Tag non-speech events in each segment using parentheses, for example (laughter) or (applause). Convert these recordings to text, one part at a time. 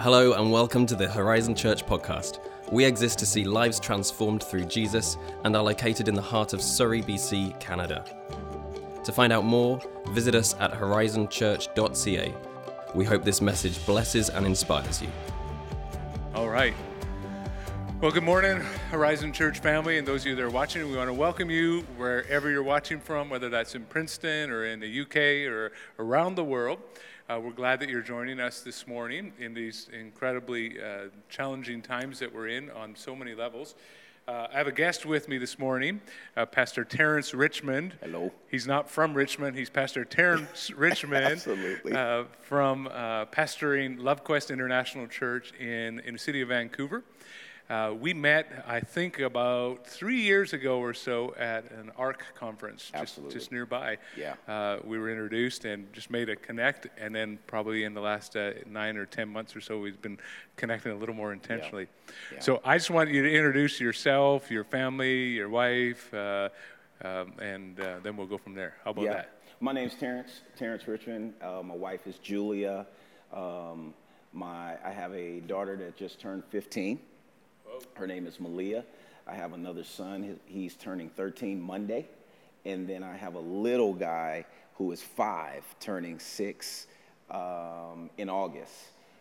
Hello, and welcome to the Horizon Church podcast. We exist to see lives transformed through Jesus and are located in the heart of Surrey, BC, Canada. To find out more, visit us at horizonchurch.ca. We hope this message blesses and inspires you. All right. Well, good morning, Horizon Church family, and those of you that are watching. We want to welcome you wherever you're watching from, whether that's in Princeton or in the UK or around the world. Uh, we're glad that you're joining us this morning in these incredibly uh, challenging times that we're in on so many levels. Uh, I have a guest with me this morning, uh, Pastor Terrence Richmond. Hello. He's not from Richmond. He's Pastor Terrence (laughs) Richmond. Absolutely. Uh, from uh, pastoring Love Quest International Church in, in the city of Vancouver. Uh, we met, I think, about three years ago or so at an ARC conference just, just nearby. Yeah. Uh, we were introduced and just made a connect, and then probably in the last uh, nine or ten months or so, we've been connecting a little more intentionally. Yeah. So I just want you to introduce yourself, your family, your wife, uh, um, and uh, then we'll go from there. How about yeah. that? My name's Terrence, Terrence Richmond. Uh, my wife is Julia. Um, my, I have a daughter that just turned 15. Her name is Malia. I have another son. He's turning 13 Monday. And then I have a little guy who is five, turning six um, in August.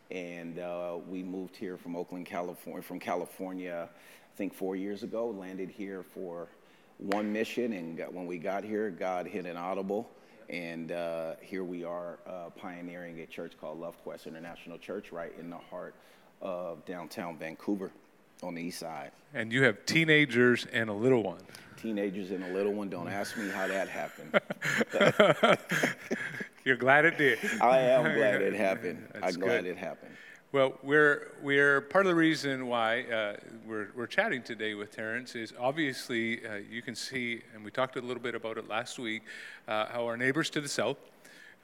And uh, we moved here from Oakland, California, from California, I think four years ago. Landed here for one mission, and got, when we got here, God hit an audible, and uh, here we are uh, pioneering a church called Love Quest International Church, right in the heart of downtown Vancouver, on the east side. And you have teenagers and a little one. Teenagers and a little one. Don't ask me how that happened. (laughs) You're glad it did. (laughs) I am (laughs) glad it happened. That's I'm glad good. it happened. Well, we're we're part of the reason why uh, we're we're chatting today with Terrence is obviously uh, you can see, and we talked a little bit about it last week, uh, how our neighbors to the south,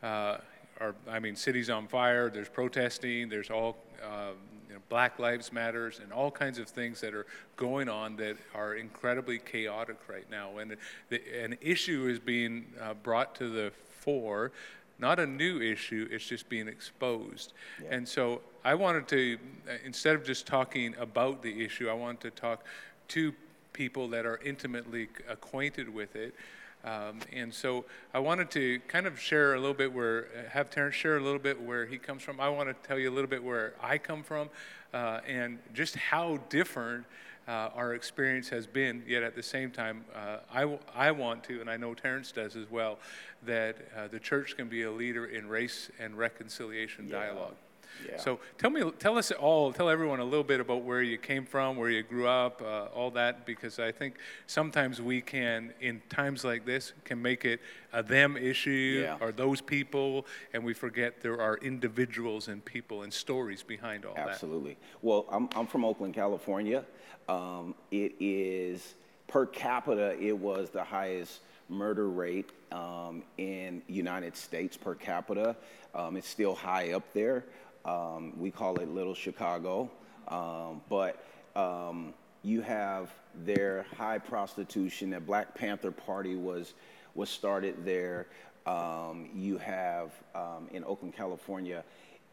uh, are I mean, cities on fire. There's protesting. There's all. Uh, you know, Black Lives Matters and all kinds of things that are going on that are incredibly chaotic right now, and the, an issue is being uh, brought to the fore not a new issue, it's just being exposed. And so I wanted to, uh, instead of just talking about the issue, I wanted to talk to people that are intimately acquainted with it. Um, and so I wanted to kind of share a little bit where, have Terrence share a little bit where he comes from. I want to tell you a little bit where I come from uh, and just how different uh, our experience has been, yet at the same time, uh, I, w- I want to, and I know Terrence does as well, that uh, the church can be a leader in race and reconciliation dialogue. Yeah. So tell me, tell us all, tell everyone a little bit about where you came from, where you grew up, uh, all that, because I think sometimes we can, in times like this, can make it a them issue Yeah. or those people, and we forget there are individuals and people and stories behind all that. Absolutely. Well, I'm, I'm from Oakland, California. Um, it is, per capita, it was the highest murder rate um, in United States per capita. Um, it's still high up there. Um, we call it Little Chicago. Um, but um, you have their high prostitution. The Black Panther Party was, was started there. Um, you have um, in Oakland, California,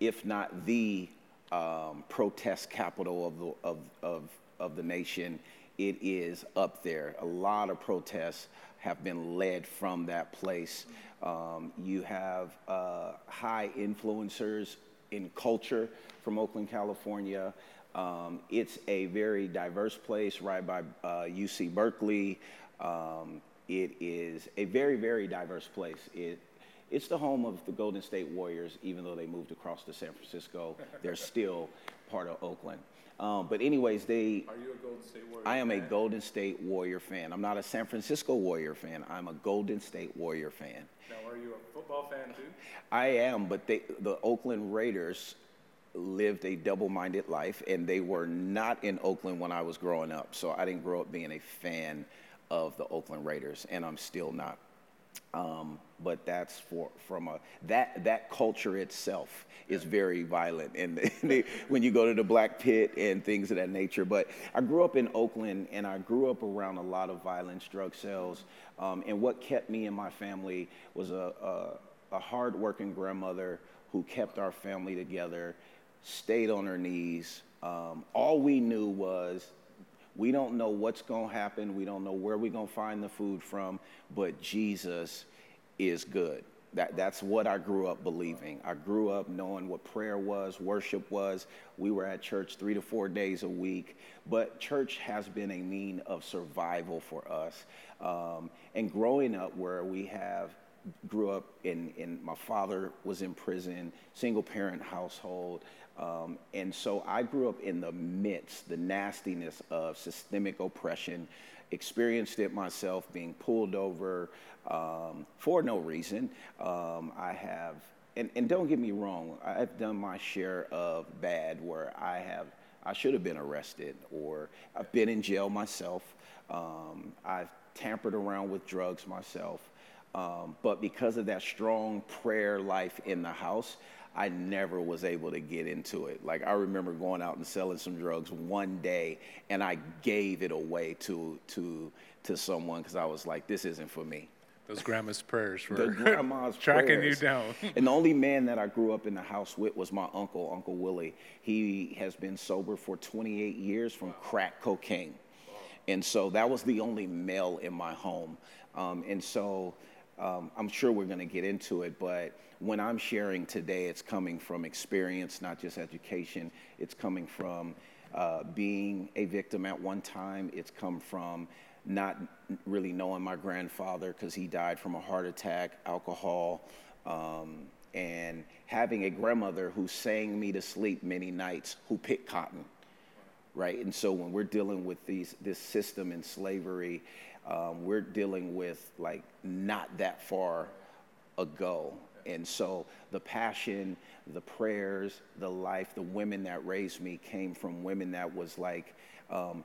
if not the um, protest capital of the, of, of, of the nation, it is up there. A lot of protests have been led from that place. Um, you have uh, high influencers in culture from Oakland, California. Um, it's a very diverse place, right by uh, UC Berkeley. Um, it is a very, very diverse place. It, it's the home of the Golden State Warriors, even though they moved across to San Francisco. They're still part of Oakland. Um, but anyways, they. Are you a Golden State Warrior? I am a Golden State Warrior fan. I'm not a San Francisco Warrior fan. I'm a Golden State Warrior fan. Now, are you a football fan too? I am, but they, the Oakland Raiders lived a double-minded life, and they were not in Oakland when I was growing up. So I didn't grow up being a fan of the Oakland Raiders, and I'm still not. Um, but that's for from a that that culture itself is very violent, and (laughs) when you go to the Black Pit and things of that nature. But I grew up in Oakland, and I grew up around a lot of violence, drug sales, um, and what kept me and my family was a, a, a hardworking grandmother who kept our family together stayed on her knees. Um, all we knew was we don't know what's going to happen. We don't know where we're going to find the food from, but Jesus is good. That, that's what I grew up believing. I grew up knowing what prayer was, worship was. We were at church three to four days a week, but church has been a mean of survival for us. Um, and growing up where we have grew up in, in my father was in prison, single parent household. Um, and so I grew up in the midst, the nastiness of systemic oppression, experienced it myself being pulled over um, for no reason. Um, I have, and, and don't get me wrong, I've done my share of bad where I have, I should have been arrested or I've been in jail myself. Um, I've tampered around with drugs myself. Um, but because of that strong prayer life in the house, I never was able to get into it. Like I remember going out and selling some drugs one day, and I gave it away to to to someone because I was like, "This isn't for me." Those grandma's prayers were the (laughs) grandma's (laughs) tracking prayers. you down. and the only man that I grew up in the house with was my uncle, Uncle Willie. He has been sober for 28 years from crack cocaine. And so that was the only male in my home. Um, and so um, I'm sure we're going to get into it, but when I'm sharing today, it's coming from experience, not just education. It's coming from uh, being a victim at one time. It's come from not really knowing my grandfather because he died from a heart attack, alcohol, um, and having a grandmother who sang me to sleep many nights, who picked cotton, right? And so when we're dealing with these this system in slavery, um, we're dealing with like not that far ago. And so the passion, the prayers, the life, the women that raised me came from women that was like, um,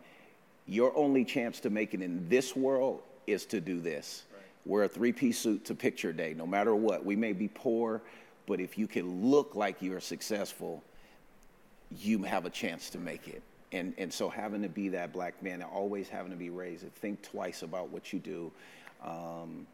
your only chance to make it in this world is to do this. Right. Wear a three piece suit to picture day, no matter what. We may be poor, but if you can look like you're successful, you have a chance to make it. And, and so having to be that black man, and always having to be raised, to think twice about what you do, um,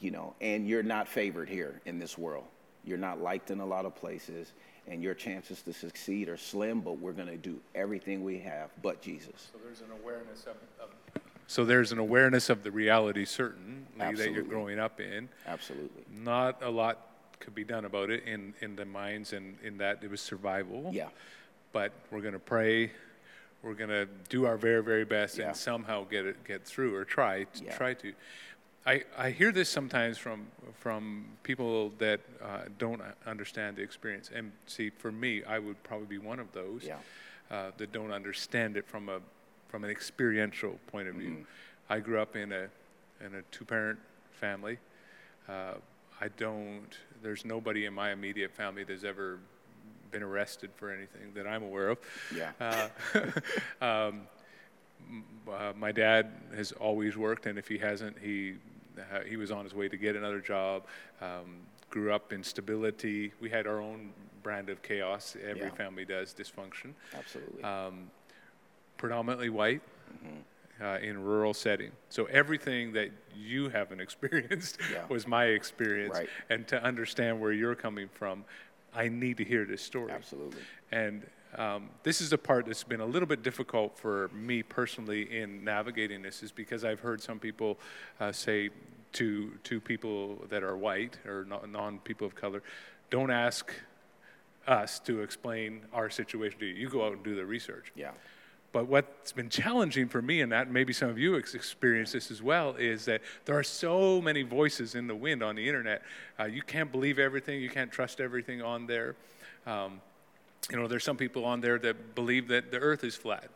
you know, and you're not favored here in this world. You're not liked in a lot of places and your chances to succeed are slim, but we're going to do everything we have but Jesus. So there's an awareness of, of so there's an awareness of the reality certainly Absolutely. that you're growing up in. Absolutely. Not a lot could be done about it in, in the minds and in that it was survival. Yeah. But we're going to pray. We're going to do our very, very best Yeah. and somehow get it get through or try to Yeah. try to. I, I hear this sometimes from from people that uh, don't understand the experience. And see, for me, I would probably be one of those Yeah. uh, that don't understand it from a from an experiential point of view. Mm-hmm. I grew up in a in a two parent family. Uh, I don't. There's nobody in my immediate family that's ever been arrested for anything that I'm aware of. Yeah. Uh, (laughs) um, uh, my dad has always worked, and if he hasn't, he uh, he was on his way to get another job. Um, grew up in stability. We had our own brand of chaos. Every Yeah. family does dysfunction. Absolutely. Um, predominantly white. Mm-hmm. Uh, in rural setting, so everything that you haven't (laughs) experienced Yeah. was my experience, Right. and to understand where you're coming from, I need to hear this story. Absolutely. And um, this is the part that's been a little bit difficult for me personally in navigating this, is because I've heard some people uh, say to to people that are white or non people of color, don't ask us to explain our situation to you. You go out and do the research. Yeah. But what's been challenging for me in that, and maybe some of you ex- experience this as well, is that there are so many voices in the wind on the internet. Uh, you can't believe everything, you can't trust everything on there. Um, you know, there's some people on there that believe that the earth is flat.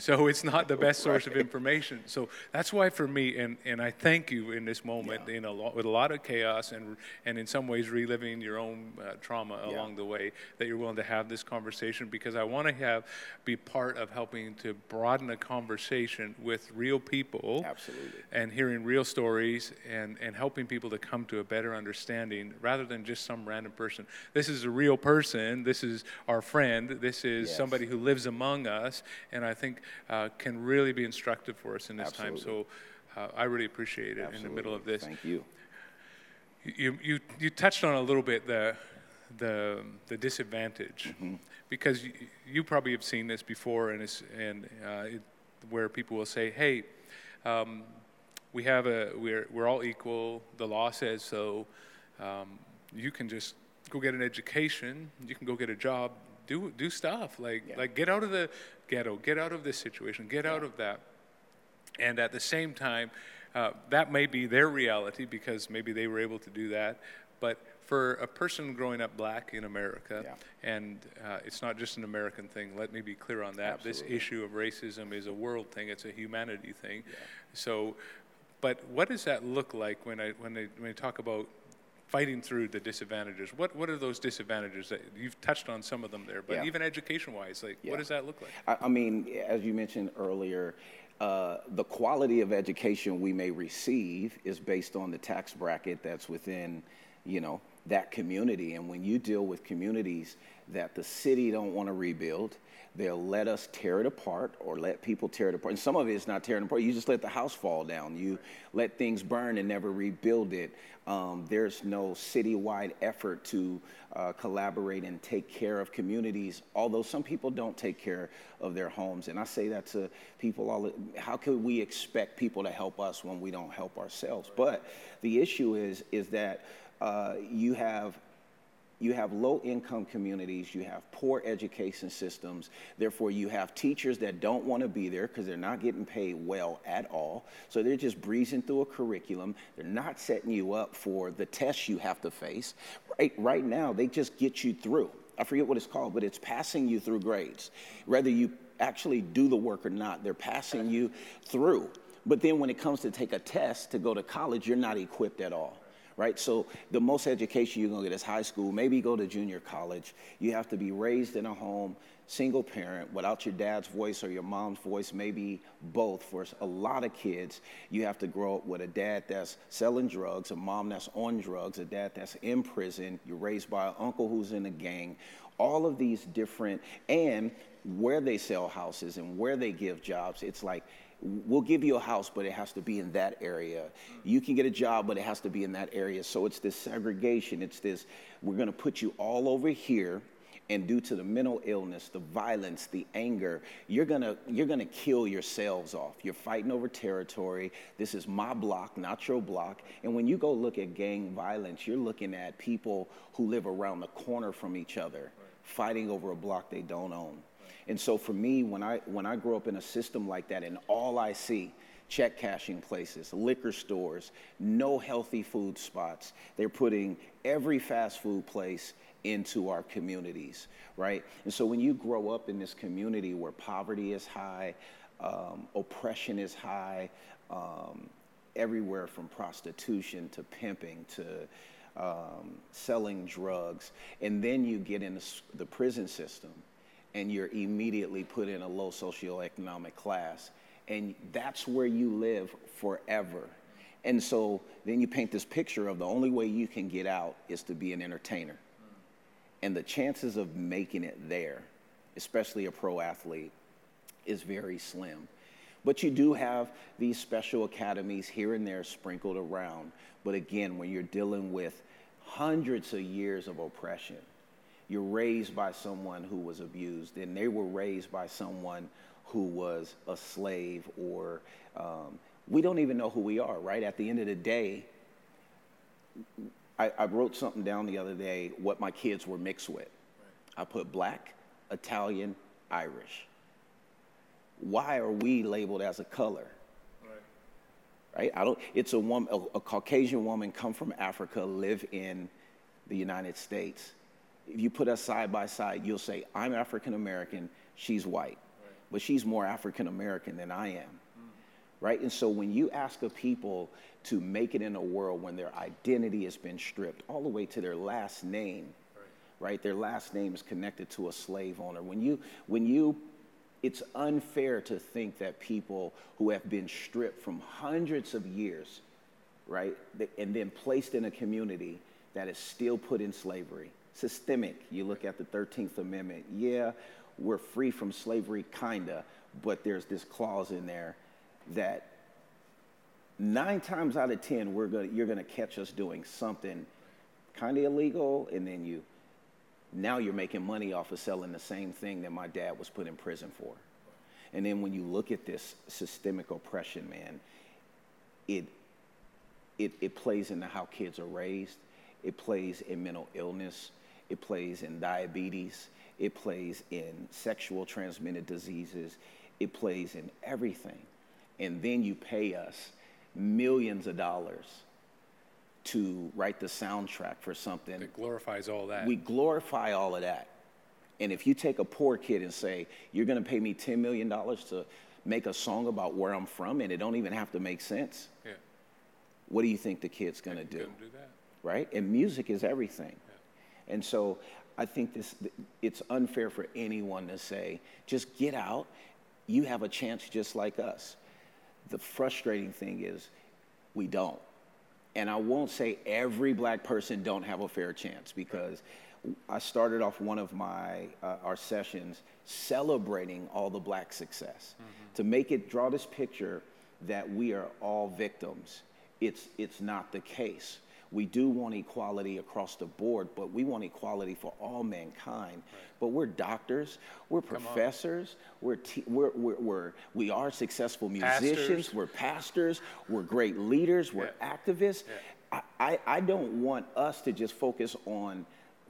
So it's not the best source of information. So that's why for me, and, and I thank you in this moment, Yeah. in a lot, with a lot of chaos and and in some ways reliving your own uh, trauma Yeah. along the way, that you're willing to have this conversation because I want to have be part of helping to broaden a conversation with real people Absolutely. and hearing real stories and, and helping people to come to a better understanding rather than just some random person. This is a real person. This is our friend. This is Yes. somebody who lives among us, and I think uh, can really be instructive for us in this time. So uh, I really appreciate it in the middle of this. Thank you. You, you, you touched on a little bit the, the the disadvantage, because you, you probably have seen this before, and it's and uh, it, where people will say, "Hey, um, we have a we're we're all equal. The law says so. Um, you can just go get an education. You can go get a job. Do do stuff like Yeah. like get out of the ghetto. Get out of this situation. Get out of that." And at the same time, uh, that may be their reality because maybe they were able to do that. But for a person growing up black in America, Yeah. and uh, it's not just an American thing, let me be clear on that. This issue of racism is a world thing, it's a humanity thing. So, but what does that look like when I, when I, when I talk about fighting through the disadvantages? What, what are those disadvantages that you've touched on some of them there, but Yeah. even education wise, like Yeah. what does that look like? I, I mean, as you mentioned earlier, uh, the quality of education we may receive is based on the tax bracket that's within, you know, that community. And when you deal with communities that the city don't want to rebuild, they'll let us tear it apart or let people tear it apart. And some of it is not tearing apart. You just let the house fall down. You let things burn and never rebuild it. Um, there's no citywide effort to uh, collaborate and take care of communities, although some people don't take care of their homes. And I say that to people all how could we expect people to help us when we don't help ourselves? But the issue is, is that uh, you have you have low income communities, you have poor education systems, therefore, you have teachers that don't want to be there because they're not getting paid well at all. So they're just breezing through a curriculum. They're not setting you up for the tests you have to face. Right, right now, they just get you through. I forget what it's called, but it's passing you through grades. Whether you actually do the work or not, they're passing you through. But then when it comes to take a test to go to college, you're not equipped at all right? So the most education you're gonna get is high school, maybe go to junior college. You have to be raised in a home, single parent, without your dad's voice or your mom's voice, maybe both. For a lot of kids, you have to grow up with a dad that's selling drugs, a mom that's on drugs, a dad that's in prison. You're raised by an uncle who's in a gang. All of these different, and where they sell houses and where they give jobs, it's like we'll give you a house, but it has to be in that area. You can get a job, but it has to be in that area. So it's this segregation. It's this, we're going to put you all over here. And due to the mental illness, the violence, the anger, you're gonna you're gonna kill yourselves off. You're fighting over territory. This is my block, not your block. And when you go look at gang violence, you're looking at people who live around the corner from each other, fighting over a block they don't own. And so for me, when I when I grow up in a system like that, and all I see, check cashing places, liquor stores, no healthy food spots, they're putting every fast food place into our communities, right? And so when you grow up in this community where poverty is high, um, oppression is high, um, everywhere from prostitution to pimping to um, selling drugs, and then you get in the, the prison system and you're immediately put in a low socioeconomic class. And that's where you live forever. And so then you paint this picture of the only way you can get out is to be an entertainer. And the chances of making it there, especially a pro athlete, is very slim. But you do have these special academies here and there sprinkled around. But again, when you're dealing with hundreds of years of oppression, you're raised by someone who was abused, and they were raised by someone who was a slave, or um, we don't even know who we are, right? At the end of the day, I, I wrote something down the other day what my kids were mixed with. I put black, Italian, Irish. Why are we labeled as a color? Right? I don't. It's a woman, a, a Caucasian woman, come from Africa, live in the United States. If you put us side by side, you'll say, "I'm African American, she's white," but she's more African American than I am hmm. right? And so when you ask a people to make it in a world when their identity has been stripped all the way to their last name, right? Their last name is connected to a slave owner. When you, when you, it's unfair to think that people who have been stripped from hundreds of years, right, and then placed in a community that is still put in slavery, systemic. You look at the 13th Amendment. Yeah, we're free from slavery, kinda, but there's this clause in there that nine times out of ten we're gonna, you're to catch us doing something kind of illegal and then you Now you're making money off of selling the same thing that my dad was put in prison for. And then when you look at this systemic oppression, man, it, it, it plays into how kids are raised. It plays in mental illness. It plays in diabetes. It plays in sexual transmitted diseases. It plays in everything. And then you pay us millions of dollars to write the soundtrack for something. It glorifies all that. We glorify all of that. And if you take a poor kid and say, you're going to pay me $10 million to make a song about where I'm from, and it don't even have to make sense, yeah. what do you think the kid's going to do? Do that. Right? And music is everything. And so I think this, it's unfair for anyone to say, just get out. You have a chance just like us. The frustrating thing is we don't. And I won't say every black person don't have a fair chance because I started off one of my uh, our sessions celebrating all the black success mm-hmm. to make it draw this picture that we are all victims. It's it's not the case. We do want equality across the board, but we want equality for all mankind. Right. But we're doctors, we're professors, we're, te- we're, we're, we're, we are successful musicians, pastors. we're pastors, we're great leaders, we're yeah. activists. Yeah. I, I, don't want us to just focus on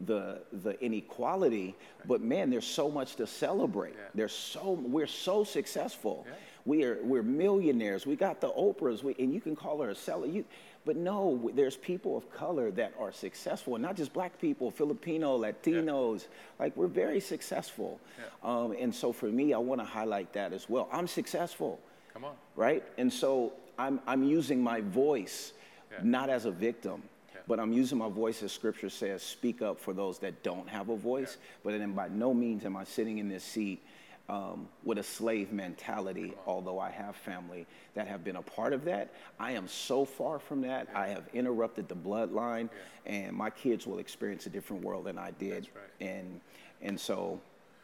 the the inequality but man there's so much to celebrate yeah. there's so we're so successful yeah. we are we're millionaires we got the oprahs we, and you can call her a seller you but no, there's people of color that are successful, not just black people, Filipino, Latinos. Yeah. Like we're very successful. Yeah. Um, and so for me, I want to highlight that as well. I'm successful. Come on. Right? And so I'm, I'm using my voice yeah. not as a victim. But I'm using my voice as scripture says, speak up for those that don't have a voice. But then by no means am I sitting in this seat um, with a slave mentality, although I have family that have been a part of that. I am so far from that. Yeah. I have interrupted the bloodline, yeah. and my kids will experience a different world than I did. Right. And, and so,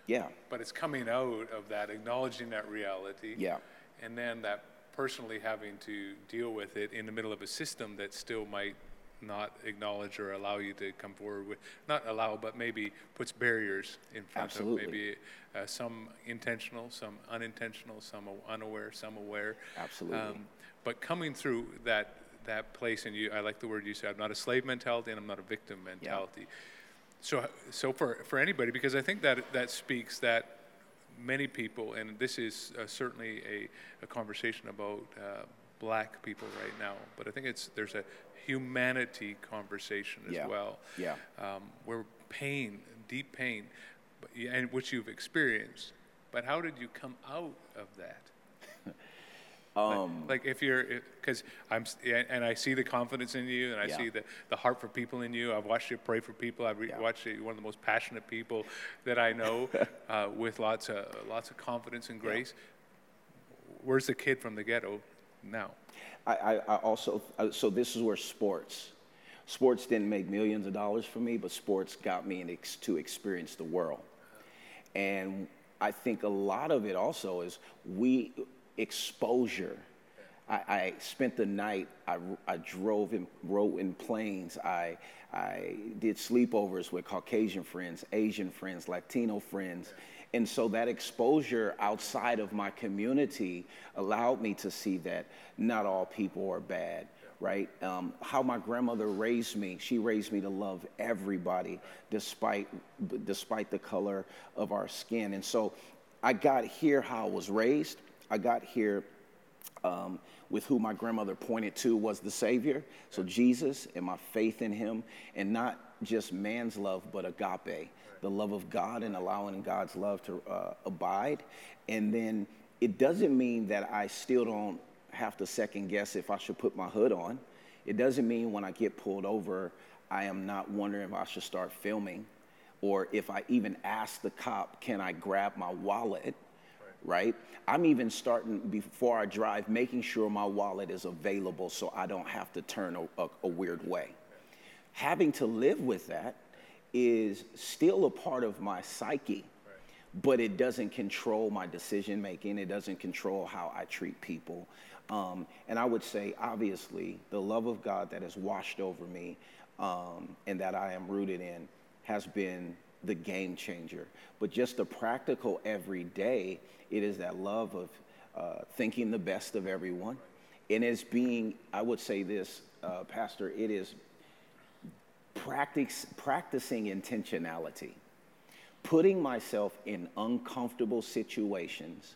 yeah. But it's coming out of that, acknowledging that reality. Yeah. And then that personally having to deal with it in the middle of a system that still might not acknowledge or allow you to come forward with, not allow, but maybe puts barriers in front Absolutely. of maybe uh, some intentional, some unintentional, some unaware, some aware. Absolutely. Um, but coming through that that place, and you, I like the word you said. I'm not a slave mentality, and I'm not a victim mentality. Yeah. So, so for for anybody, because I think that that speaks that many people, and this is uh, certainly a, a conversation about uh, black people right now, but I think it's there's a humanity conversation as yeah. well. Yeah. Um, where pain, deep pain, and which you've experienced. But how did you come out of that? (laughs) Um, like, like, if you're, because I'm, and I see the confidence in you, and I yeah. see the, the heart for people in you. I've watched you pray for people. I've re- yeah. watched you one of the most passionate people that I know, (laughs) uh, with lots of lots of confidence and grace. Yeah. Where's the kid from the ghetto now? I, I, also, uh, so this is where sports, sports didn't make millions of dollars for me, but sports got me ex, to experience the world. And I think a lot of it also is we, exposure. I, I spent the night, I, I drove and rode in planes. I, I did sleepovers with Caucasian friends, Asian friends, Latino friends. And so that exposure outside of my community allowed me to see that not all people are bad, right? Um, how my grandmother raised me, she raised me to love everybody despite, despite the color of our skin. And so I got here how I was raised. I got here um, with who my grandmother pointed to was the Savior. So Jesus and my faith in Him, and not just man's love, but agape the love of God and allowing God's love to uh, abide. And then it doesn't mean that I still don't have to second guess if I should put my hood on. It doesn't mean when I get pulled over, I am not wondering if I should start filming or if I even ask the cop, can I grab my wallet? Right. I'm even starting before I drive, making sure my wallet is available so I don't have to turn a, a, a weird way. Having to live with that is still a part of my psyche, but it doesn't control my decision making. It doesn't control how I treat people. Um, and I would say, obviously, the love of God that has washed over me um, and that I am rooted in has been the game changer. But just the practical everyday, it is that love of uh, thinking the best of everyone. And it's being, I would say this, uh, Pastor, it is practice, practicing intentionality, putting myself in uncomfortable situations,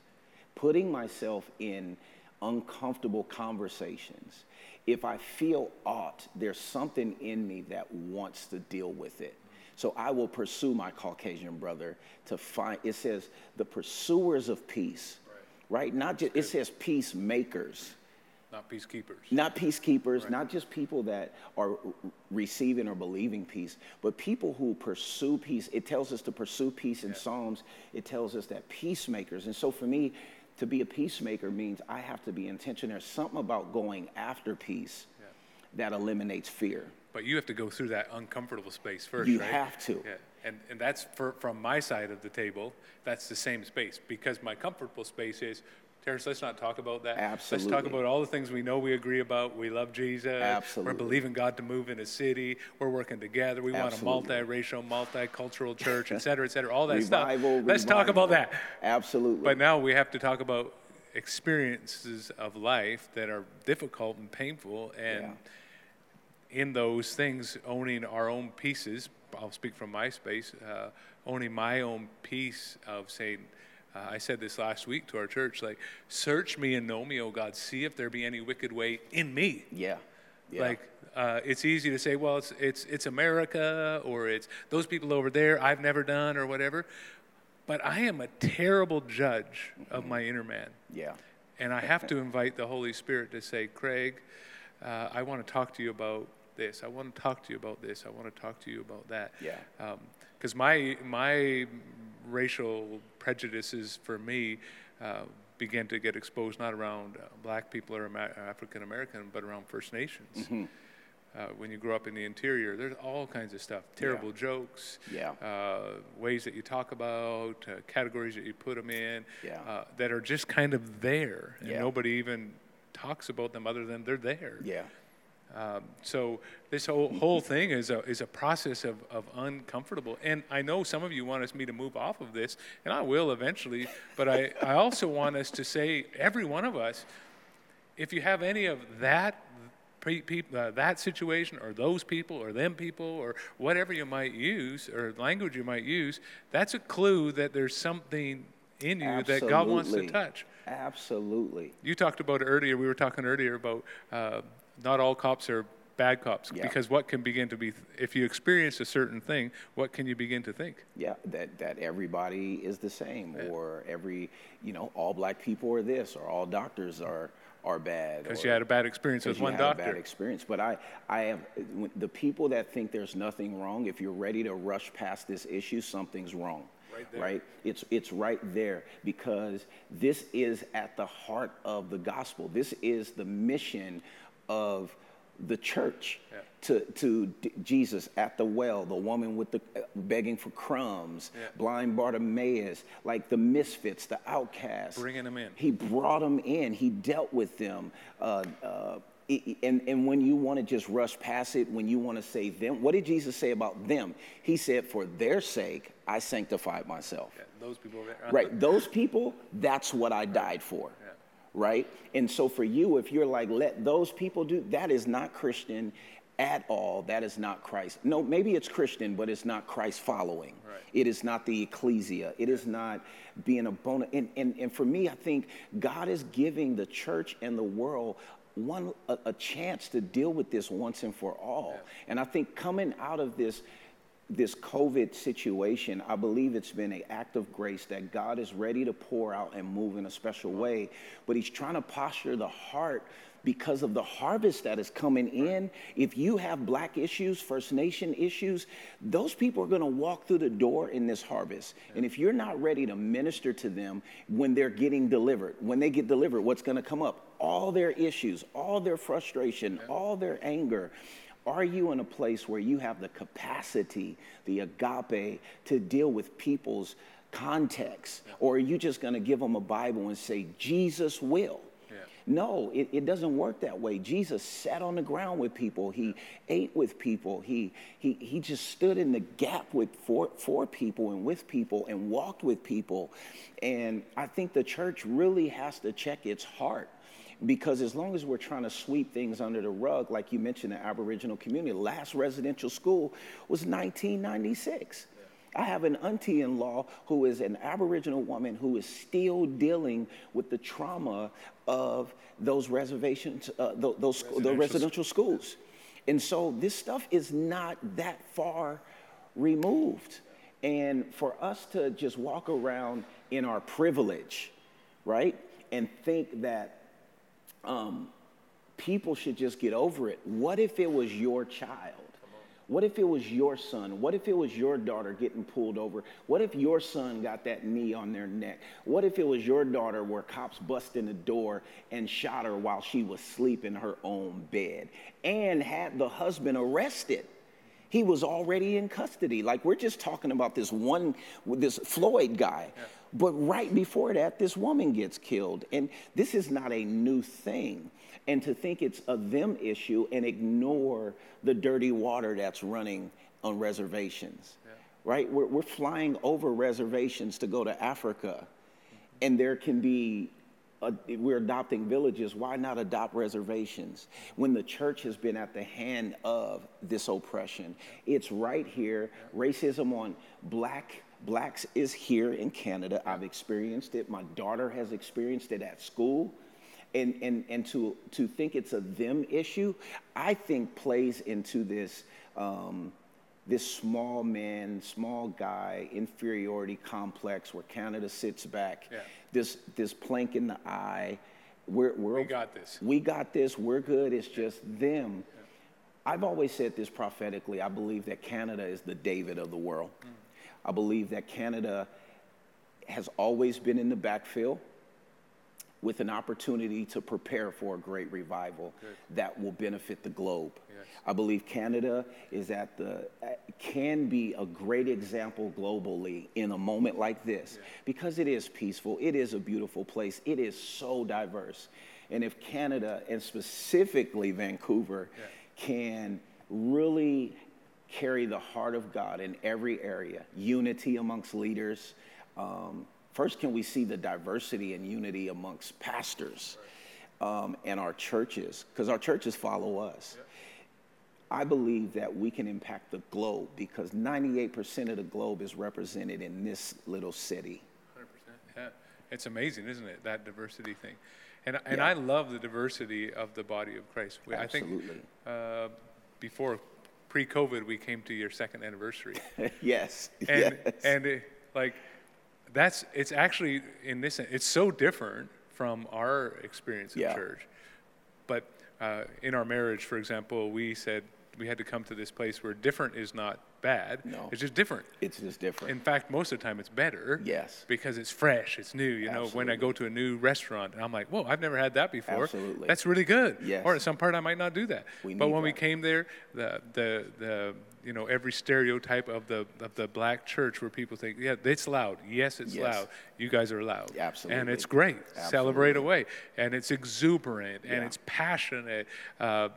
putting myself in uncomfortable conversations. If I feel aught, there's something in me that wants to deal with it. So I will pursue my Caucasian brother to find, it says, the pursuers of peace, right? right? Not just, it says peacemakers. Not peacekeepers. Not peacekeepers, right. not just people that are receiving or believing peace, but people who pursue peace. It tells us to pursue peace in yeah. Psalms. It tells us that peacemakers. And so for me, to be a peacemaker means I have to be intentional. There's something about going after peace yeah. that eliminates fear. But you have to go through that uncomfortable space first. You right? have to. Yeah. And, and that's for, from my side of the table, that's the same space because my comfortable space is Terrence, let's not talk about that. Absolutely. Let's talk about all the things we know we agree about. We love Jesus. Absolutely. We're believing God to move in a city. We're working together. We Absolutely. want a multiracial, multicultural (laughs) church, et cetera, et cetera. All that revival, stuff. Let's talk about that. Absolutely. But now we have to talk about experiences of life that are difficult and painful. And yeah. In those things, owning our own pieces, I'll speak from my space, uh, owning my own piece of saying, uh, I said this last week to our church, like, search me and know me, oh God, see if there be any wicked way in me. Yeah. yeah. Like, uh, it's easy to say, well, it's, it's, it's America or it's those people over there I've never done or whatever. But I am a terrible judge mm-hmm. of my inner man. Yeah. And I have to invite the Holy Spirit to say, Craig, uh, I want to talk to you about this. I want to talk to you about this. I want to talk to you about that. Yeah. Because um, my my racial prejudices for me uh, began to get exposed not around uh, black people or African American, but around First Nations. Mm-hmm. Uh, when you grow up in the interior, there's all kinds of stuff terrible yeah. jokes, yeah. Uh, ways that you talk about, uh, categories that you put them in yeah. Uh, that are just kind of there. And nobody even talks about them other than they're there. Yeah. Um, so this whole whole thing is a is a process of, of uncomfortable. And I know some of you want us me to move off of this, and I will eventually. But I, I also want us to say every one of us, if you have any of that uh, that situation or those people or them people or whatever you might use or language you might use, that's a clue that there's something in you Absolutely. that God wants to touch. Absolutely. You talked about it earlier. We were talking earlier about uh, not all cops are bad cops. Yeah. because what can begin to be if you experience a certain thing what can you begin to think? Yeah that that everybody is the same yeah. or every you know all black people are this or all doctors are are bad because you had a bad experience with one doctor bad experience. But i i have the people that think there's nothing wrong if you're ready to rush past this issue something's wrong. Right, right, It's it's right there because this is at the heart of the gospel. This is the mission of the church yeah. to, to Jesus at the well, the woman with the uh, begging for crumbs, yeah. blind Bartimaeus, like the misfits, the outcasts. Bringing them in. He brought them in. He dealt with them. Uh, uh, and, and when you want to just rush past it, when you want to say them, what did Jesus say about them? He said, For their sake, I sanctified myself. Yeah, those people. right. Those people, that's what I died for right? And so for you, if you're like, let those people do, that is not Christian at all. That is not Christ. No, maybe it's Christian, but it's not Christ following. Right. It is not the ecclesia. It is not being a bona. And, and, and for me, I think God is giving the church and the world one a, a chance to deal with this once and for all. Yeah. And I think coming out of this this COVID situation, I believe it's been an act of grace that God is ready to pour out and move in a special way. But He's trying to posture the heart because of the harvest that is coming in. If you have black issues, First Nation issues, those people are going to walk through the door in this harvest. And if you're not ready to minister to them when they're getting delivered, when they get delivered, what's going to come up? All their issues, all their frustration, all their anger. Are you in a place where you have the capacity, the agape, to deal with people's context? Or are you just going to give them a Bible and say, Jesus will? Yeah. No, it, it doesn't work that way. Jesus sat on the ground with people. He ate with people. He, he, he just stood in the gap with for, for people and with people and walked with people. And I think the church really has to check its heart because as long as we're trying to sweep things under the rug, like you mentioned, the Aboriginal community, last residential school was 1996. I have an auntie in law who is an Aboriginal woman who is still dealing with the trauma of those reservations, uh, those, those residential, residential schools. And so this stuff is not that far removed. And for us to just walk around in our privilege, right, and think that um, people should just get over it. What if it was your child? What if it was your son? What if it was your daughter getting pulled over? What if your son got that knee on their neck? What if it was your daughter where cops bust in the door and shot her while she was asleep in her own bed and had the husband arrested? He was already in custody. Like we're just talking about this one, this Floyd guy. Yeah. But right before that, this woman gets killed. And this is not a new thing. And to think it's a them issue and ignore the dirty water that's running on reservations, yeah. right? We're, we're flying over reservations to go to Africa. And there can be uh, we're adopting villages, why not adopt reservations? When the church has been at the hand of this oppression, it's right here. Racism on black blacks is here in Canada. I've experienced it. My daughter has experienced it at school. And, and, and to, to think it's a them issue, I think plays into this, um, this small man, small guy inferiority complex where Canada sits back, yeah. this, this plank in the eye. We're, we're, we got this. We got this. We're good. It's just them. Yeah. I've always said this prophetically. I believe that Canada is the David of the world. Mm. I believe that Canada has always been in the backfield with an opportunity to prepare for a great revival Good. that will benefit the globe. Yes. I believe Canada is at the can be a great example globally in a moment like this yeah. because it is peaceful, it is a beautiful place, it is so diverse. And if Canada and specifically Vancouver yeah. can really carry the heart of God in every area, unity amongst leaders. Um, first, can we see the diversity and unity amongst pastors um, and our churches? Because our churches follow us. I believe that we can impact the globe because 98% of the globe is represented in this little city. 100%. Yeah. It's amazing, isn't it? That diversity thing. And, and yeah. I love the diversity of the body of Christ. Absolutely. I think uh, before pre-COVID, we came to your second anniversary. (laughs) yes. And yes. and it, like that's it's actually in this it's so different from our experience in yeah. church. But uh, in our marriage, for example, we said we had to come to this place where different is not bad. No. It's just different. It's just different. In fact, most of the time it's better. Yes. Because it's fresh, it's new. You Absolutely. know, when I go to a new restaurant and I'm like, whoa, I've never had that before. Absolutely. That's really good. Yes. Or at some part I might not do that. We but when that. we came there, the the the you know every stereotype of the of the black church where people think yeah it's loud yes it's yes. loud you guys are loud absolutely and it's great absolutely. celebrate away and it's exuberant and yeah. it's passionate uh,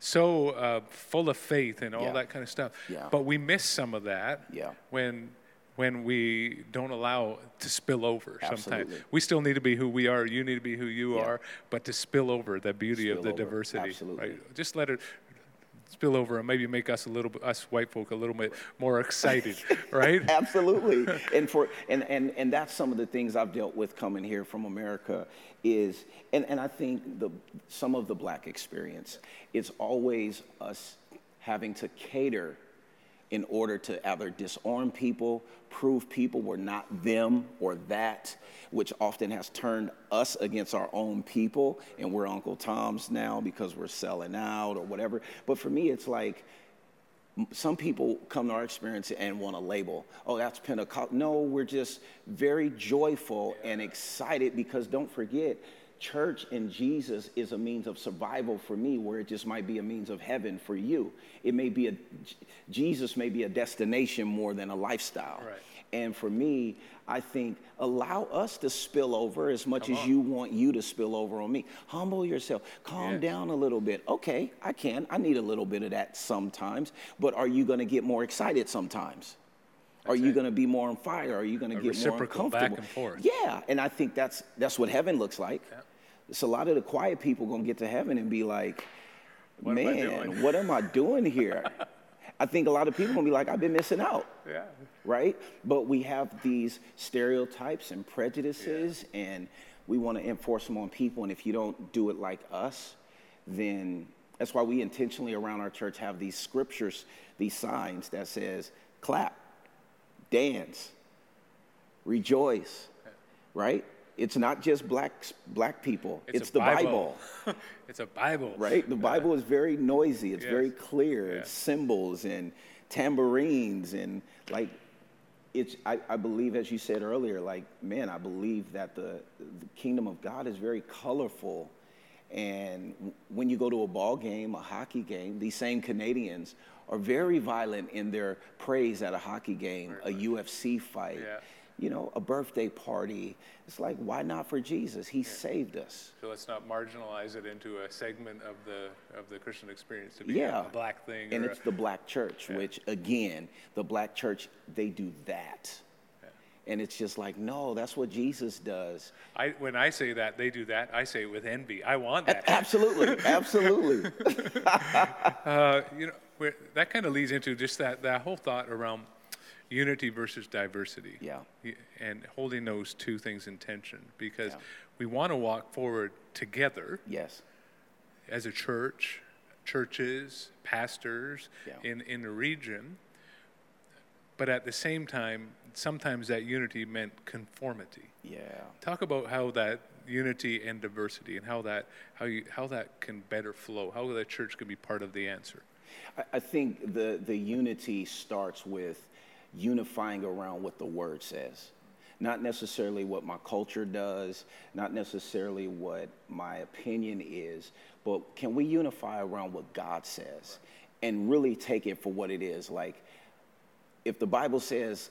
so uh, full of faith and all yeah. that kind of stuff. Yeah. But we miss some of that yeah. when when we don't allow to spill over Absolutely. sometimes. We still need to be who we are, you need to be who you yeah. are, but to spill over the beauty spill of the over. diversity. Absolutely. Right? Just let it spill over and maybe make us a little bit us white folk a little bit more excited (laughs) right absolutely (laughs) and for and, and and that's some of the things i've dealt with coming here from america is and, and i think the some of the black experience is always us having to cater in order to either disarm people, prove people were not them or that, which often has turned us against our own people, and we're Uncle Tom's now because we're selling out or whatever. But for me, it's like some people come to our experience and want to label, oh, that's Pentecost. No, we're just very joyful and excited because don't forget, church and Jesus is a means of survival for me, where it just might be a means of heaven for you. It may be a, Jesus may be a destination more than a lifestyle. Right. And for me, I think allow us to spill over as much as you want you to spill over on me. Humble yourself, calm down a little bit. Okay, I can. I need a little bit of that sometimes. But are you going to get more excited sometimes? Are you going to be more on fire? Are you going to get more uncomfortable? back and forth. Yeah, and I think that's that's what heaven looks like. It's a lot of the quiet people going to get to heaven and be like, What "Man, doing?" what am I doing here?" (laughs) I think a lot of people going to be like, "I've been missing out." Yeah. right? But we have these stereotypes and prejudices, and we want to enforce them on people. And if you don't do it like us, then that's why we intentionally around our church have these scriptures, these signs that says clap, dance, rejoice, right? It's not just black black people. It's, a the Bible (laughs) it's a Bible. right? The Bible is very noisy. It's very clear. It's cymbals and tambourines and like it's. I, I believe, as you said earlier, like man, I believe that the, the kingdom of God is very colorful. And w- when you go to a ball game, a hockey game, these same Canadians are very violent in their praise at a hockey game, a UFC fight, Yeah. You know, a birthday party. It's like, why not for Jesus? He saved us. So let's not marginalize it into a segment of the of the Christian experience to be Yeah. a black thing. And it's a, the black church, which again, the black church, they do that. And it's just like, no, that's what Jesus does. I, when I say that, they do that. I say it with envy. I want that. Absolutely, (laughs) absolutely. (laughs) Uh, you know, that kind of leads into just that, that whole thought around unity versus diversity. Yeah. And holding those two things in tension because Yeah. we want to walk forward together Yes, as a church, churches, pastors Yeah. in, in the region. But at the same time, sometimes that unity meant conformity. yeah. Talk about how that unity and diversity and how that how you how that can better flow, how the church can be part of the answer. I, I think the, the unity starts with unifying around what the word says. Not necessarily what my culture does, not necessarily what my opinion is, but can we unify around what God says and really take it for what it is? Like, if the Bible says,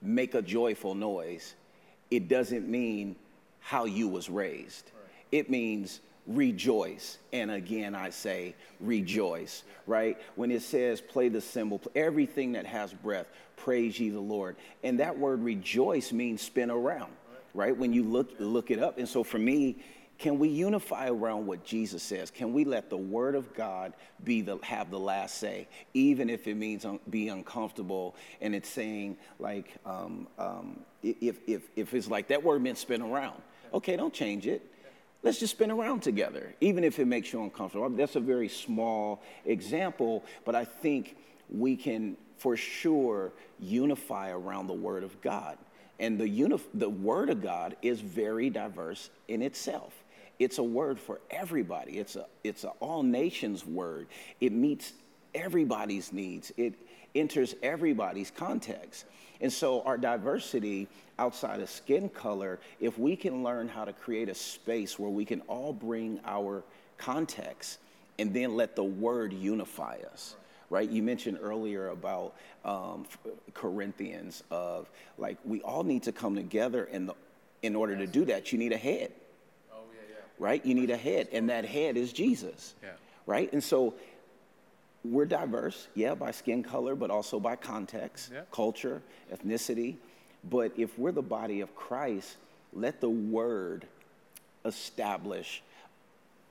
make a joyful noise, it doesn't mean how you was raised. It means rejoice. And again, I say rejoice, right? When it says play the cymbal, everything that has breath, praise ye the Lord. And that word rejoice means spin around, right? When you look look it up. And so for me, can we unify around what Jesus says? Can we let the Word of God be the have the last say, even if it means un, be uncomfortable? And it's saying like, um, um, if if if it's like that word meant spin around, okay, don't change it. Let's just spin around together, even if it makes you uncomfortable. That's a very small example, but I think we can for sure unify around the Word of God. And the, unif- the Word of God is very diverse in itself. It's a word for everybody. It's a it's a all nations word. It meets everybody's needs. It enters everybody's context. And so our diversity outside of skin color, if we can learn how to create a space where we can all bring our context and then let the word unify us right? You mentioned earlier about um, Corinthians of like we all need to come together, and the, in order to do that, you need a head. Right? You need a head, and that head is Jesus. Yeah. Right? And so we're diverse, yeah, by skin color, but also by context, Yeah. culture, ethnicity. But if we're the body of Christ, let the word establish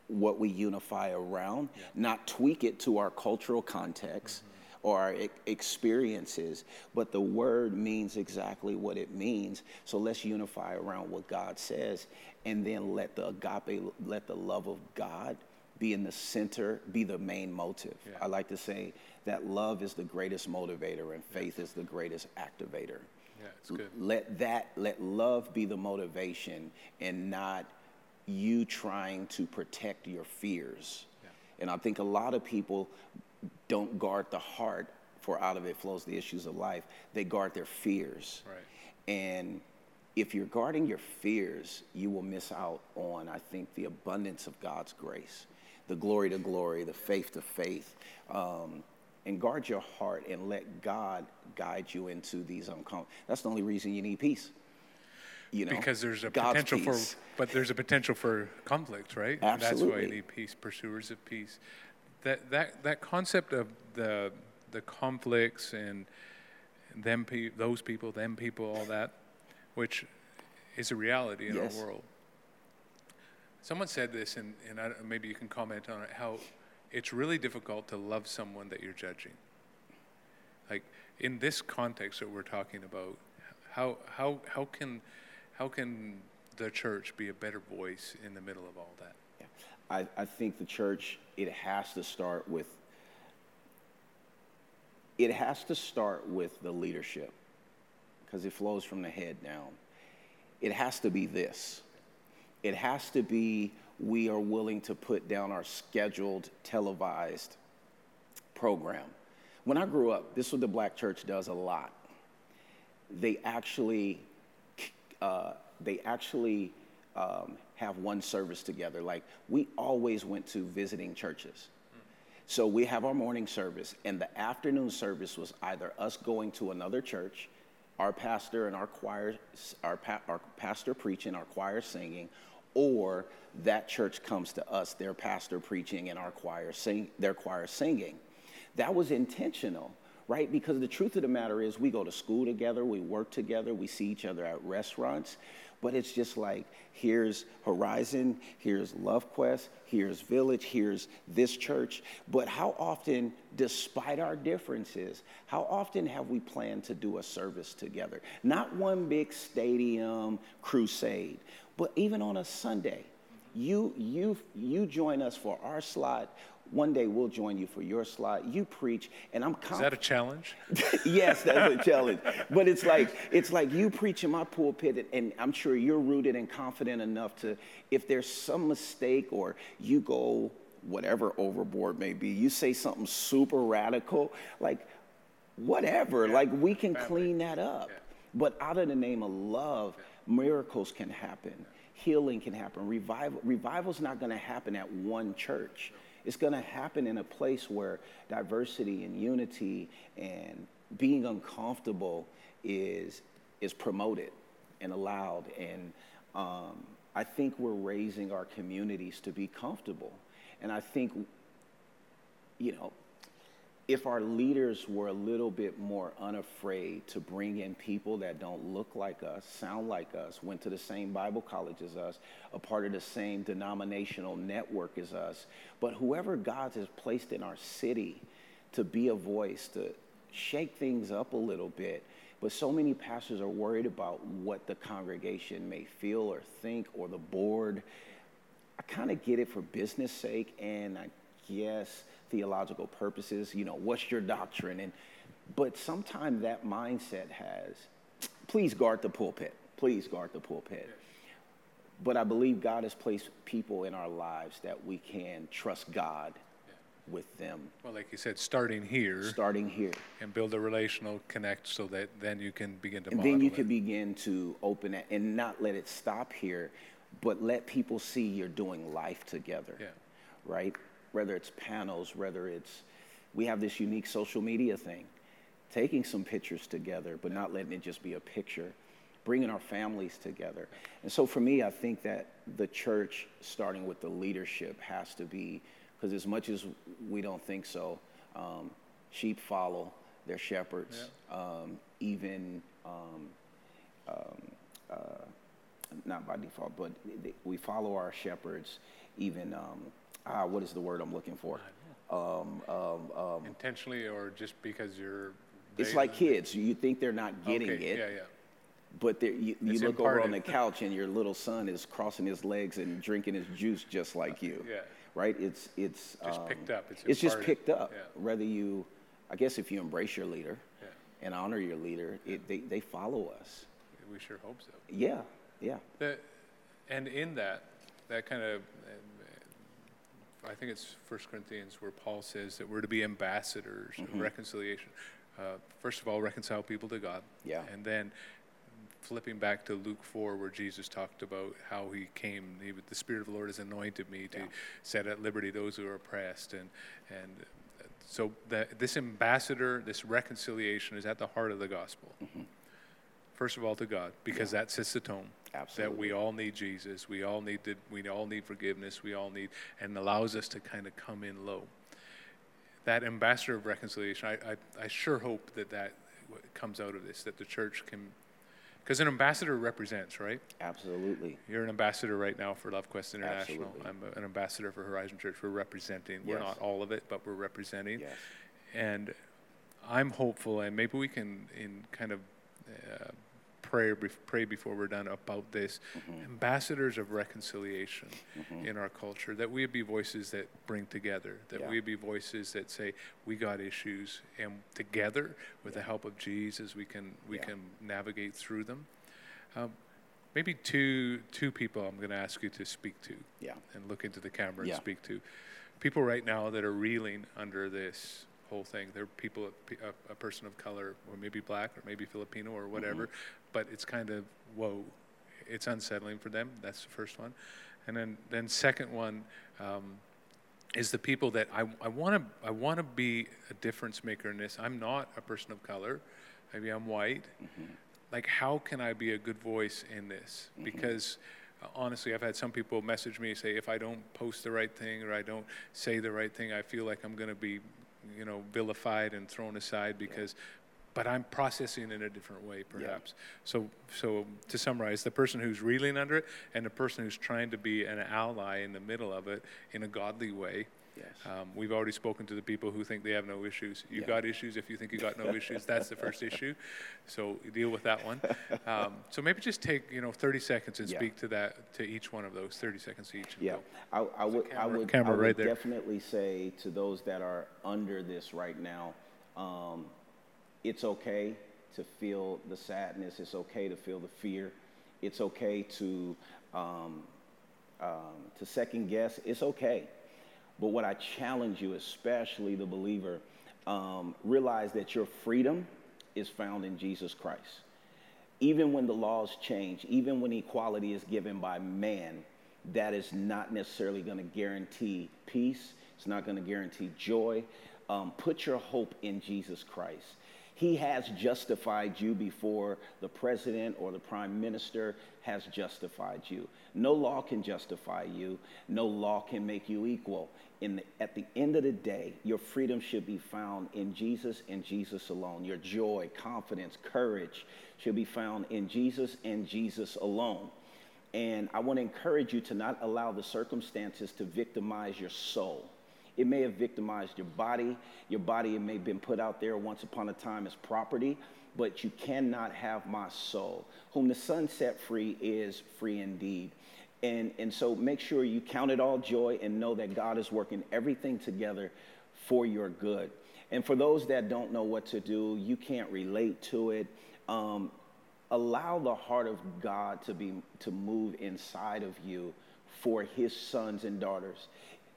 what we unify around, not tweak it to our cultural context mm-hmm. or our e- experiences, but the word means exactly what it means. So let's unify around what God says and then let the agape, let the love of God be in the center, be the main motive. I like to say that love is the greatest motivator and faith is the greatest activator Yeah, it's good. let that let love be the motivation and not you trying to protect your fears Yeah. and i think a lot of people don't guard the heart for out of it flows the issues of life they guard their fears Right. and if you're guarding your fears, you will miss out on, I think, the abundance of God's grace, the glory to glory, the faith to faith. Um, and guard your heart and let God guide you into these uncomfortable. That's the only reason you need peace. You know, because there's a God's potential peace. for, but there's a potential for conflict, right? Absolutely. That's why you need peace, pursuers of peace. That that that concept of the the conflicts and them pe- those people, them people, all that, which is a reality in yes. our world. Someone said this, and, and I, maybe you can comment on it. How it's really difficult to love someone that you're judging. Like in this context that we're talking about, how how how can how can the church be a better voice in the middle of all that? Yeah. I, I think the church it has to start with it has to start with the leadership because it flows from the head down. It has to be this. It has to be we are willing to put down our scheduled, televised program. When I grew up, this is what the black church does a lot. They actually, uh, they actually um, have one service together. Like we always went to visiting churches. So we have our morning service, and the afternoon service was either us going to another church, our pastor and our choir, our, pa- our pastor preaching, our choir singing, or that church comes to us, their pastor preaching and our choir sing, their choir singing. That was intentional, right? Because the truth of the matter is, we go to school together, we work together, we see each other at restaurants. But it's just like here's Horizon, here's Love Quest, here's Village, here's this church. But how often, despite our differences, how often have we planned to do a service together? Not one big stadium crusade, but even on a Sunday. You, you, you join us for our slot one day we'll join you for your slot. You preach, and I'm. Confident Is that a challenge? (laughs) yes, that's a challenge. (laughs) But it's like it's like you preach in my pulpit, and I'm sure you're rooted and confident enough to, if there's some mistake or you go whatever overboard may be, you say something super radical, like whatever, yeah. like we can Family. clean that up. Yeah. But out of the name of love, yeah. miracles can happen. Healing can happen. Revival, revival's not going to happen at one church. It's going to happen in a place where diversity and unity and being uncomfortable is, is promoted and allowed. And um, I think we're raising our communities to be comfortable. And I think, you know, if our leaders were a little bit more unafraid to bring in people that don't look like us, sound like us, went to the same Bible college as us, a part of the same denominational network as us, but whoever God has placed in our city to be a voice, to shake things up a little bit. But so many pastors are worried about what the congregation may feel or think or the board. I kind of get it for business sake, and I guess theological purposes, you know, what's your doctrine? And but sometimes that mindset has, please guard the pulpit. Please guard the pulpit. But I believe God has placed people in our lives that we can trust God with them. Well, like you said, starting here. Starting here. And build a relational connect so that then you can begin to and then you it. can begin to open it and not let it stop here, but let people see you're doing life together. Yeah. Right? Whether it's panels, whether it's, we have this unique social media thing, taking some pictures together, but not letting it just be a picture, bringing our families together. And so for me, I think that the church, starting with the leadership, has to be, because as much as we don't think so, um, sheep follow their shepherds, yeah. um, even um, um uh, not by default, but we follow our shepherds, even um, ah, what is the word I'm looking for? Um, um, um, Intentionally or just because you're. It's like kids. You think they're not getting okay, it. Yeah, yeah. But you, you look imparted. over on the couch and your little son is crossing his legs and drinking his juice just like you. Yeah. Right? It's it's just um, picked up. It's, it's just picked up. Yeah. Whether you, I guess, if you embrace your leader yeah. and honor your leader, it, they they follow us. We sure hope so. Yeah, yeah. The, and in that, that kind of I think it's 1 Corinthians where Paul says that we're to be ambassadors mm-hmm. of reconciliation. Uh, first of all, reconcile people to God. Yeah. And then flipping back to Luke 4, where Jesus talked about how he came, he, the Spirit of the Lord has anointed me to yeah. set at liberty those who are oppressed. And, and so that this ambassador, this reconciliation is at the heart of the gospel. Mm-hmm. First of all, to God, because yeah. that sets the tone. Absolutely. That we all need Jesus. We all need to, we all need forgiveness. We all need, and allows us to kind of come in low. That ambassador of reconciliation, I, I, I sure hope that that comes out of this, that the church can because an ambassador represents, right? Absolutely. You're an ambassador right now for LoveQuest International. Absolutely. I'm a, an ambassador for Horizon Church. We're representing. Yes. We're not all of it, but we're representing. Yes. And I'm hopeful, and maybe we can, in kind of uh, pray, pray before we're done about this mm-hmm. ambassadors of reconciliation mm-hmm. in our culture, that we be voices that bring together, that yeah. we be voices that say, we got issues, and together, with yeah. the help of Jesus, we can, we yeah. can navigate through them. Um, maybe two, two people I'm going to ask you to speak to yeah. and look into the camera and speak to. People right now that are reeling under this whole thing. They're people, a, a, person of color, or maybe black, or maybe Filipino, or whatever, mm-hmm. but it's kind of whoa, it's unsettling for them. That's the first one, and then then second one um, is the people that I I want to I want to be a difference maker in this. I'm not a person of color, maybe I'm white. Mm-hmm. Like, how can I be a good voice in this? Mm-hmm. Because uh, honestly, I've had some people message me say if I don't post the right thing or I don't say the right thing, I feel like I'm going to be you know, vilified and thrown aside because, yeah. but I'm processing in a different way, perhaps. Yeah. So, so to summarize, the person who's reeling under it and the person who's trying to be an ally in the middle of it in a godly way. Yes. Um, we've already spoken to the people who think they have no issues. You yeah. got issues. If you think you got no issues, that's the first issue. So deal with that one. Um, (laughs) so maybe just take you know 30 seconds and yeah. speak to that to each one of those. 30 seconds each. yeah, I, I, would, camera, I, would, camera I would right definitely say to those that are under this right now, um, it's okay to feel the sadness. It's okay to feel the fear. It's okay to um, um to second guess. It's okay. But what I challenge you, especially the believer, um, realize that your freedom is found in Jesus Christ. Even when the laws change, even when equality is given by man, that is not necessarily going to guarantee peace. It's not going to guarantee joy. Um, put your hope in Jesus Christ. He has justified you before the president or the prime minister has justified you. No law can justify you. No law can make you equal. The, at the end of the day, your freedom should be found in Jesus and Jesus alone. Your joy, confidence, courage should be found in Jesus and Jesus alone. And I want to encourage you to not allow the circumstances to victimize your soul. It may have victimized your body. Your body may have been put out there once upon a time as property, but you cannot have my soul. Whom the Son set free is free indeed. And, and so make sure you count it all joy and know that God is working everything together for your good. And for those that don't know what to do, you can't relate to it. Um, allow the heart of God to be to move inside of you for his sons and daughters.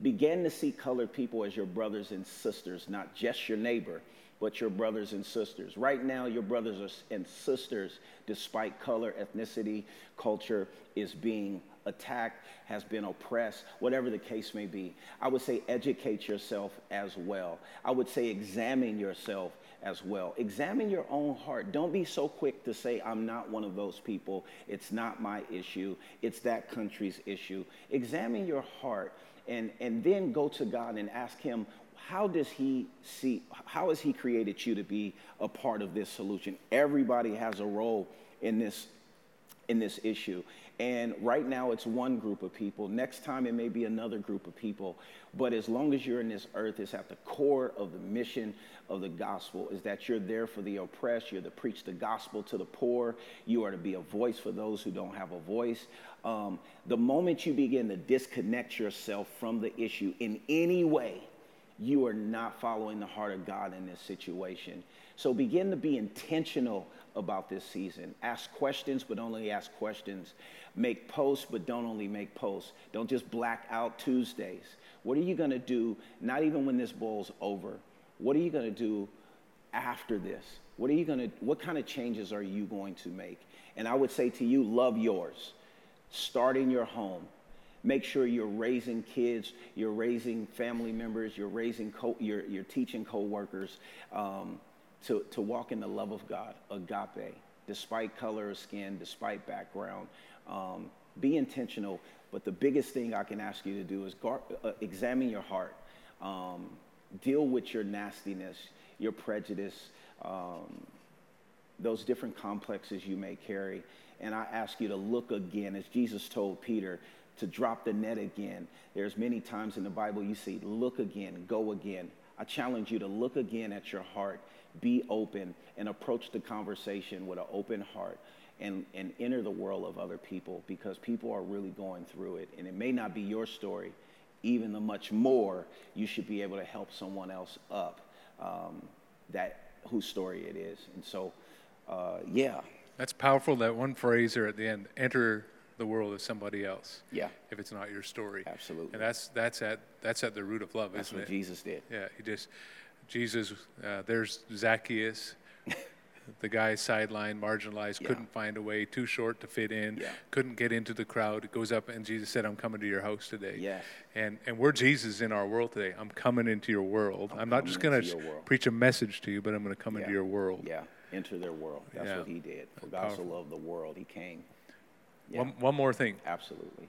Begin to see colored people as your brothers and sisters, not just your neighbor, but your brothers and sisters. Right now, your brothers and sisters, despite color, ethnicity, culture, is being attacked, has been oppressed, whatever the case may be. I would say educate yourself as well. I would say examine yourself as well. Examine your own heart. Don't be so quick to say, I'm not one of those people. It's not my issue. It's that country's issue. Examine your heart and, and then go to God and ask Him, how does He see, how has He created you to be a part of this solution? Everybody has a role in this, in this issue. And right now it's one group of people. Next time it may be another group of people. But as long as you're in this earth, it's at the core of the mission of the gospel is that you're there for the oppressed. You're to preach the gospel to the poor. You are to be a voice for those who don't have a voice. Um, the moment you begin to disconnect yourself from the issue in any way, you are not following the heart of God in this situation. So begin to be intentional about this season. Ask questions, but only ask questions. Make posts, but don't only make posts. Don't just black out Tuesdays. What are you going to do, not even when this bowl's over? What are you going to do after this? What are you going to, what kind of changes are you going to make? And I would say to you, love yours. Start in your home. Make sure you're raising kids, you're raising family members, you're raising, co- you're, you're teaching coworkers um, to, to walk in the love of God, agape, despite color of skin, despite background. Um, be intentional, but the biggest thing I can ask you to do is uh, examine your heart. Um, deal with your nastiness, your prejudice, um, those different complexes you may carry. And I ask you to look again, as Jesus told Peter, to drop the net again. There's many times in the Bible you see, look again, go again. I challenge you to look again at your heart, be open, and approach the conversation with an open heart. And, and enter the world of other people because people are really going through it. And it may not be your story, even the much more you should be able to help someone else up um, that whose story it is. And so, uh, yeah. That's powerful. That one phrase there at the end: "Enter the world of somebody else." Yeah. If it's not your story. Absolutely. And that's that's at that's at the root of love, That's isn't what it? Jesus did. Yeah. He just Jesus. Uh, there's Zacchaeus. (laughs) the guy sidelined, marginalized, Yeah. couldn't find a way, too short to fit in, Yeah. couldn't get into the crowd. Goes up and Jesus said, "I'm coming to your house today." Yes. And and we're Jesus in our world today. I'm coming into your world. I'm, not just gonna preach a message to you, but I'm going to come Yeah. into your world. Yeah. Enter their world. That's Yeah. what he did. For God so Powerful. loved the world, he came. Yeah. One, one more thing. Absolutely.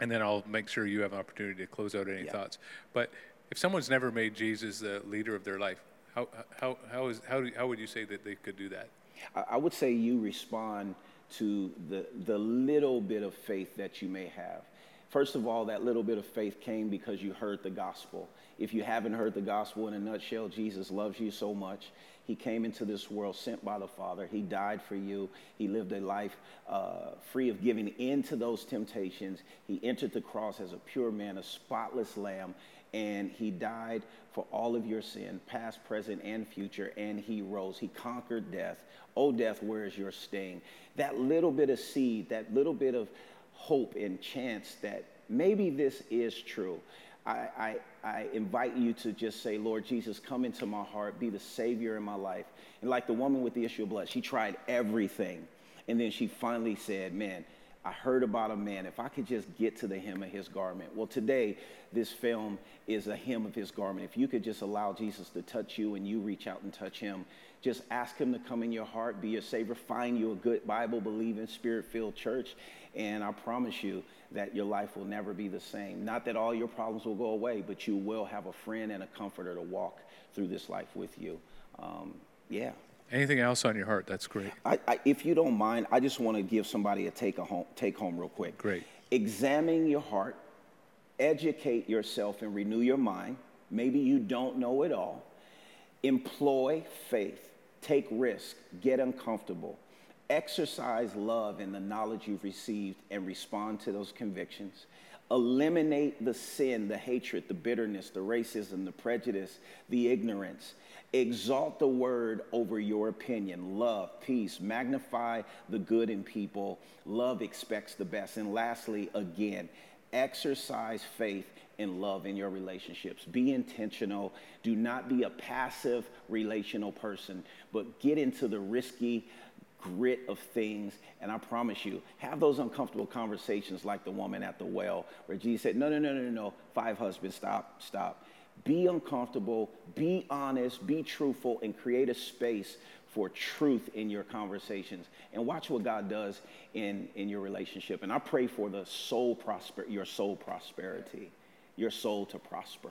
and then I'll make sure you have an opportunity to close out any Yeah. thoughts. But if someone's never made Jesus the leader of their life, how, how, how, is, how, do, how would you say that they could do that? I, would say you respond to the, the little bit of faith that you may have. First of all, that little bit of faith came because you heard the gospel. If you haven't heard the gospel in a nutshell, Jesus loves you so much. He came into this world sent by the Father. He died for you. He lived a life uh, free of giving in to those temptations. He entered the cross as a pure man, a spotless lamb, and he died for all of your sin, past, present, and future, and he rose. He conquered death. Oh, death, where is your sting? That little bit of seed, that little bit of hope and chance that maybe this is true. I, I, I invite you to just say, Lord Jesus, come into my heart, be the Savior in my life. And like the woman with the issue of blood, she tried everything. And then she finally said, Man, I heard about a man. If I could just get to the hem of his garment. Well, today, this film is a hem of his garment. If you could just allow Jesus to touch you and you reach out and touch him, just ask him to come in your heart, be your savior, find you a good Bible believing, spirit filled church. And I promise you that your life will never be the same. Not that all your problems will go away, but you will have a friend and a comforter to walk through this life with you. Um, yeah. Anything else on your heart? That's great. I, I, if you don't mind, I just want to give somebody a take a home, take home real quick. Great. Examine your heart, educate yourself, and renew your mind. Maybe you don't know it all. Employ faith. Take risk. Get uncomfortable. Exercise love in the knowledge you've received and respond to those convictions. Eliminate the sin, the hatred, the bitterness, the racism, the prejudice, the ignorance. Exalt the word over your opinion. Love, peace, magnify the good in people. Love expects the best. And lastly, again, exercise faith and love in your relationships. Be intentional. Do not be a passive relational person, but get into the risky grit of things. And I promise you, have those uncomfortable conversations like the woman at the well, where Jesus said, No, no, no, no, no, five husbands, stop, stop. Be uncomfortable, be honest, be truthful, and create a space for truth in your conversations. And watch what God does in, in your relationship. And I pray for the soul prosper, your soul prosperity, your soul to prosper.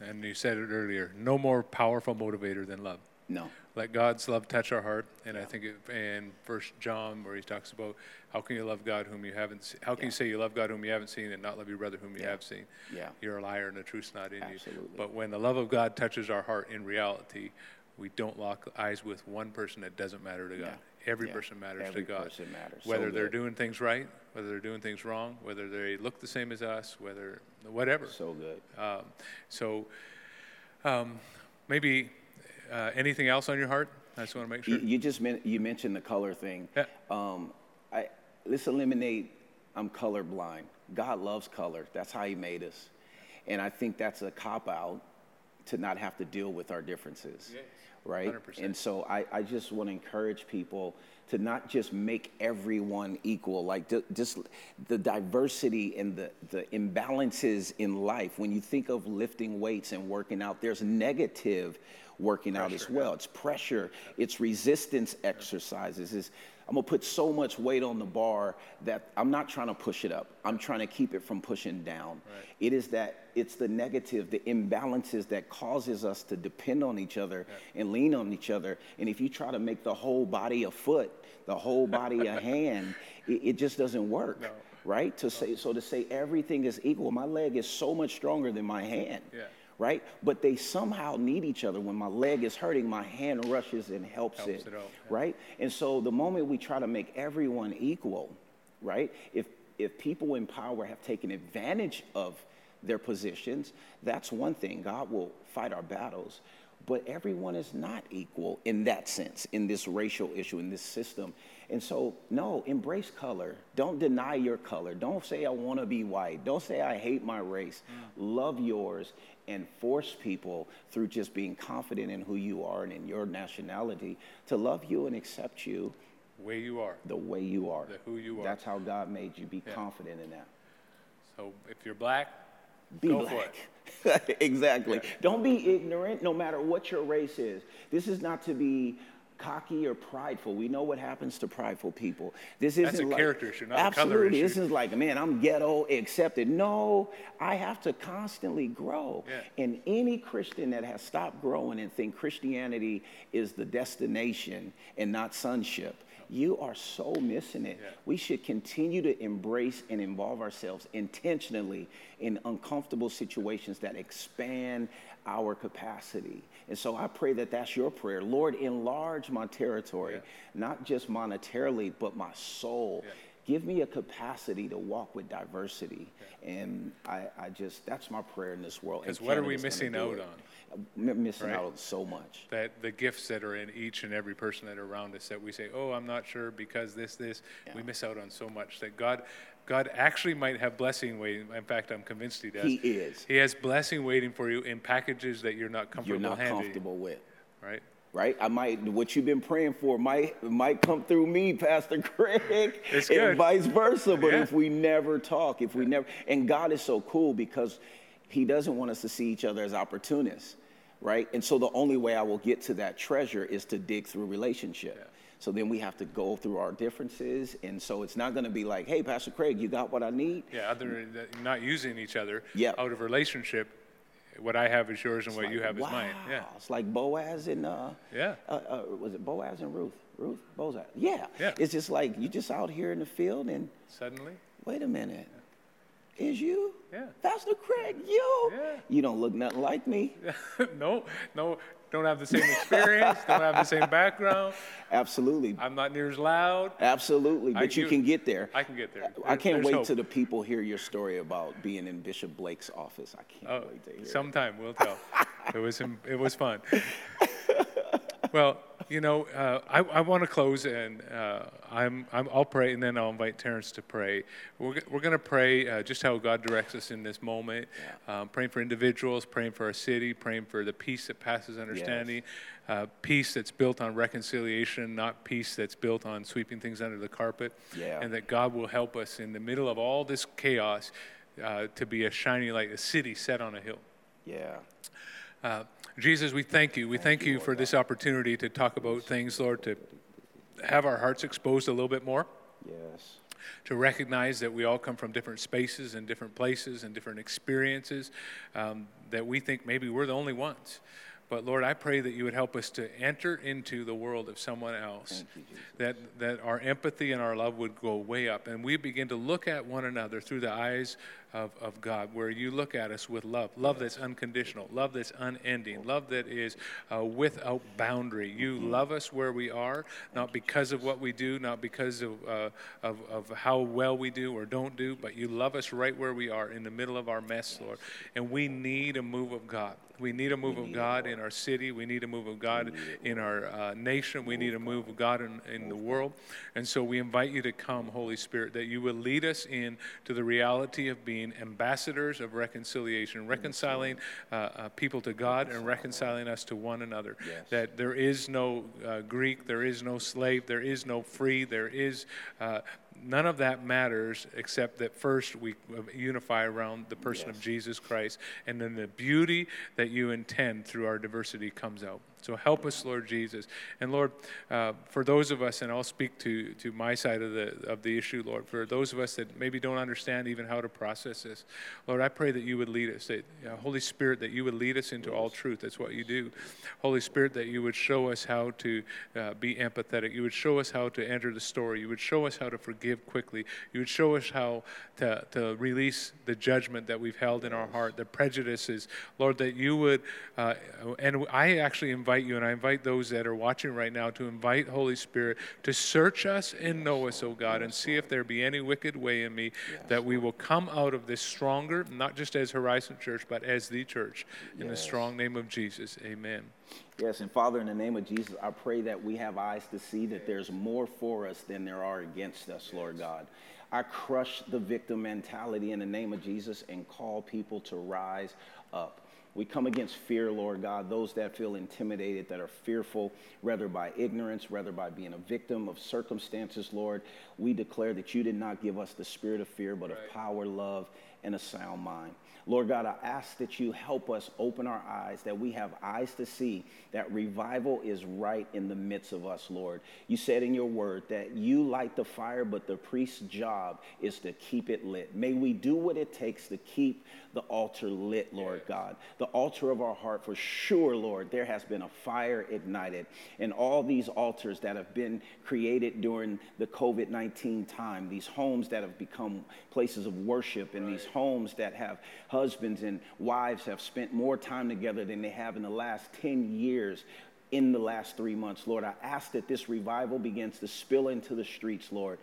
And you said it earlier no more powerful motivator than love. No. Let God's love touch our heart. And I think it, in First John, where he talks about how can you love God whom you haven't seen? How can you say you love God whom you haven't seen and not love your brother whom you Yeah. have seen? Yeah. You're a liar and the truth's not in Absolutely. you. But when the love of God touches our heart in reality, we don't lock eyes with one person that doesn't matter to God. Every Yeah. person matters Every to God. person matters. So Whether they're good. doing things right, whether they're doing things wrong, whether they look the same as us, whether whatever. So good. Um, so um, maybe uh, anything else on your heart? I just want to make You, sure. you just men- you mentioned the color thing. Yeah. Um, I, let's eliminate. I'm colorblind. God loves color. That's how He made us, and I think that's a cop out to not have to deal with our differences. Yes, Right? 100%. And so I, I just want to encourage people to not just make everyone equal, like just the diversity and the, the imbalances in life. When you think of lifting weights and working out, there's negative working out as Pressure, well. It's pressure, it's resistance exercises. It's, I'm gonna put so much weight on the bar that I'm not trying to push it up. I'm trying to keep it from pushing down. Right. It is that it's the negative, the imbalances that causes us to depend on each other and lean on each other. And if you try to make the whole body a foot, the whole body a (laughs) hand, it, it just doesn't work. No. Right? To say so to say everything is equal. My leg is so much stronger than my hand Yeah. right? But they somehow need each other. When my leg is hurting, my hand rushes and helps, Helps it, it out, yeah. right? And so the moment we try to make everyone equal, right? If if people in power have taken advantage of their positions, that's one thing. God will fight our battles. But everyone is not equal in that sense, in this racial issue, in this system. And so, no, embrace color. Don't deny your color. Don't say, I want to be white. Don't say, I hate my race. Mm. Love yours and force people through just being confident in who you are and in your nationality to love you and accept you way you are. the way you are. The who you are. That's how God made you. Be Yeah. confident in that. So if you're black, Be Go black. (laughs) exactly. Don't be ignorant no matter what your race is. This is not to be cocky or prideful. We know what happens to prideful people. This isn't That's a like, character issue, not a color absolutely. issue. This is like, man, I'm ghetto accepted. No, I have to constantly grow. Yeah. And any Christian that has stopped growing and think Christianity is the destination and not sonship, you are so missing it. Yeah. We should continue to embrace and involve ourselves intentionally in uncomfortable situations that expand our capacity. And so I pray that that's your prayer. Lord, enlarge my territory, Yeah. not just monetarily, but my soul. Yeah. Give me a capacity to walk with diversity. And I, I just, that's my prayer in this world. Because what are we missing out on? M- missing Right. out on so much. that the gifts that are in each and every person that are around us that we say, oh, I'm not sure because this, this, we miss out on so much that God, God actually might have blessing waiting. In fact, I'm convinced He does. He is. He has blessing waiting for you in packages that you're not comfortable You're not handling. comfortable with. Right? right? I might what you've been praying for might might come through me, (laughs) Pastor Craig, It's and vice versa. But Yeah. if we never talk, if we never, and God is so cool because He doesn't want us to see each other as opportunists, right? And so the only way I will get to that treasure is to dig through relationship. So then we have to go through our differences, and so it's not going to be like, "Hey, Pastor Craig, you got what I need." Yeah, other than not using each other Yeah. out of relationship, what I have is yours and what Like, you have wow. is mine. Yeah. It's like Boaz and uh, Yeah. uh, uh, was it Boaz and Ruth? Ruth, Boaz. Yeah. Yeah. It's just like you just out here in the field and Suddenly, wait a minute, is you? Yeah. Pastor Craig, you? Yeah. You don't look nothing like me. (laughs) no, no, don't have the same experience, don't have the same background. (laughs) Absolutely. I'm not near as loud. Absolutely. I- But you, you- can get there. I can get there. I can't wait hope. till the people hear your story about being in Bishop Blake's office. I can't Oh, wait to hear it. sometime we'll tell. (laughs) it was it was fun. well, you know, uh, I, I want to close, and uh, I'm, I'm I'll pray, and then I'll invite Terrence to pray. We're, we're going to pray uh, just how God directs us in this moment. Um, praying for individuals, praying for our city, praying for the peace that passes understanding, uh, peace that's built on reconciliation, not peace that's built on sweeping things under the carpet. Yeah. And that God will help us in the middle of all this chaos uh, to be a shining light, a city set on a hill. Yeah. Jesus, we thank you. We thank, you for this opportunity to talk about things, Lord, to have our hearts exposed a little bit more, Yes. to recognize that we all come from different spaces and different places and different experiences, um, that we think maybe we're the only ones. But Lord, I pray that you would help us to enter into the world of someone else, you, that, that our empathy and our love would go way up, and we begin to look at one another through the eyes of, of God, where you look at us with love, love that's unconditional, love that's unending, love that is uh, without boundary. You love us where we are, not because of what we do, not because of, uh, of, of how well we do or don't do, but you love us right where we are in the middle of our mess, Lord. And we need a move of God. We need a move of God in our city. We need a move of God in our uh, nation. We need a move of God in, in the world. And so we invite you to come, Holy Spirit, that you will lead us in to the reality of being ambassadors of reconciliation, reconciling uh, uh, people to God and reconciling us to one another. Yes. That there is no uh, Greek, there is no slave, there is no free, there is uh, none of that matters except that first we uh, unify around the person of Jesus Christ, and then the beauty that you intend through our diversity comes out. So help us, Lord Jesus, and Lord, uh, for those of us, and I'll speak to to my side of the of the issue, Lord, for those of us that maybe don't understand even how to process this, Lord, I pray that you would lead us, that uh, Holy Spirit, that you would lead us into all truth. That's what you do, Holy Spirit, that you would show us how to uh, be empathetic. You would show us how to enter the story. You would show us how to forgive quickly. You would show us how to, to release the judgment that we've held in our heart, the prejudices. Lord, that you would, uh, and I actually invite you, and I invite those that are watching right now to invite Holy Spirit to search us and know us, oh God, and see if there be any wicked way in me, that we will come out of this stronger, not just as Horizon Church, but as the church. In the strong name of Jesus, amen. Yes, and Father, in the name of Jesus, I pray that we have eyes to see that there's more for us than there are against us, Lord God. I crush the victim mentality in the name of Jesus and call people to rise up. We come against fear, Lord God, those that feel intimidated, that are fearful, whether by ignorance, whether by being a victim of circumstances, Lord. We declare that you did not give us the spirit of fear, but of power, love, and a sound mind. Lord God, I ask that you help us open our eyes, that we have eyes to see that revival is right in the midst of us, Lord. You said in your word that you light the fire, but the priest's job is to keep it lit. May we do what it takes to keep the altar lit, Lord God. The altar of our heart, for sure, Lord, there has been a fire ignited. And all these altars that have been created during the COVID 19 time, these homes that have become places of worship, and these homes that have husbands and wives have spent more time together than they have in the last 10 years in the last three months, Lord. I ask that this revival begins to spill into the streets, Lord.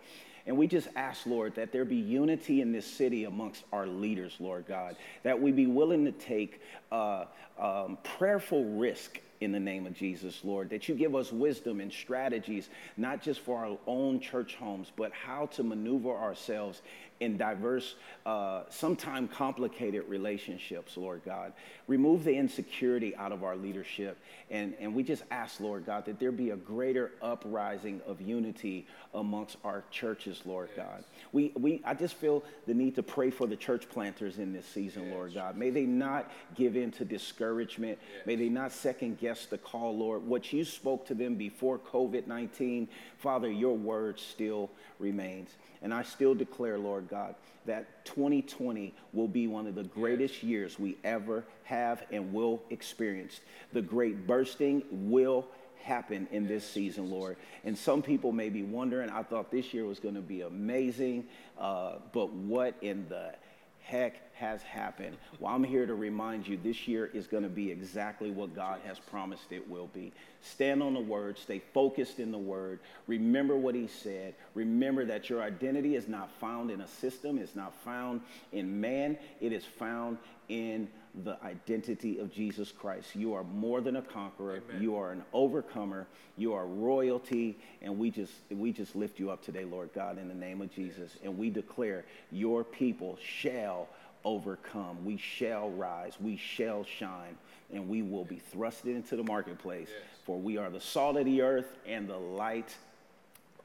And we just ask, Lord, that there be unity in this city amongst our leaders, Lord God, that we be willing to take uh, um, prayerful risk in the name of Jesus, Lord, that you give us wisdom and strategies, not just for our own church homes, but how to maneuver ourselves in diverse, uh, sometimes complicated relationships, Lord God. Remove the insecurity out of our leadership. And, and we just ask, Lord God, that there be a greater uprising of unity amongst our churches, Lord God. We, we, I just feel the need to pray for the church planters in this season, Lord God. May they not give in to discouragement. May they not second guess the call, Lord. What you spoke to them before COVID 19, Father, your word still remains. And I still declare, Lord God, that 2020 will be one of the greatest years we ever have and will experience. The great bursting will happen in this season, Lord. And some people may be wondering, I thought this year was going to be amazing, uh, but what in the heck has happened? Well, I'm here to remind you this year is going to be exactly what God has promised it will be. Stand on the word, stay focused in the word, remember what he said. Remember that your identity is not found in a system, it's not found in man, it is found in the identity of Jesus Christ. You are more than a conqueror. You are an overcomer. You are royalty, and we just we just lift you up today, Lord God, in the name of Jesus, and we declare your people shall overcome. We shall rise. We shall shine, and we will be thrusted into the marketplace. For we are the salt of the earth and the light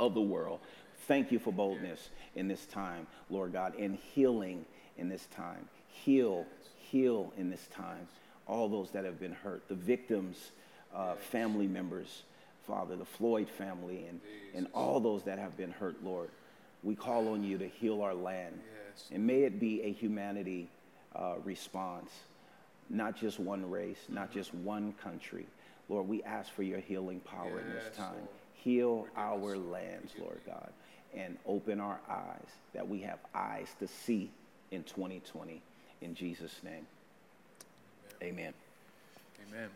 of the world. Thank you for boldness in this time, Lord God, and healing in this time. Heal, heal in this time. All those that have been hurt, the victims, uh, family members, Father, the Floyd family, and, and all those that have been hurt, Lord. We call on you to heal our land. And may it be a humanity uh, response, not just one race, not just one country. Lord, we ask for your healing power in this time. Heal our lands, Lord God, and open our eyes that we have eyes to see in 2020. In Jesus' name, amen. Amen.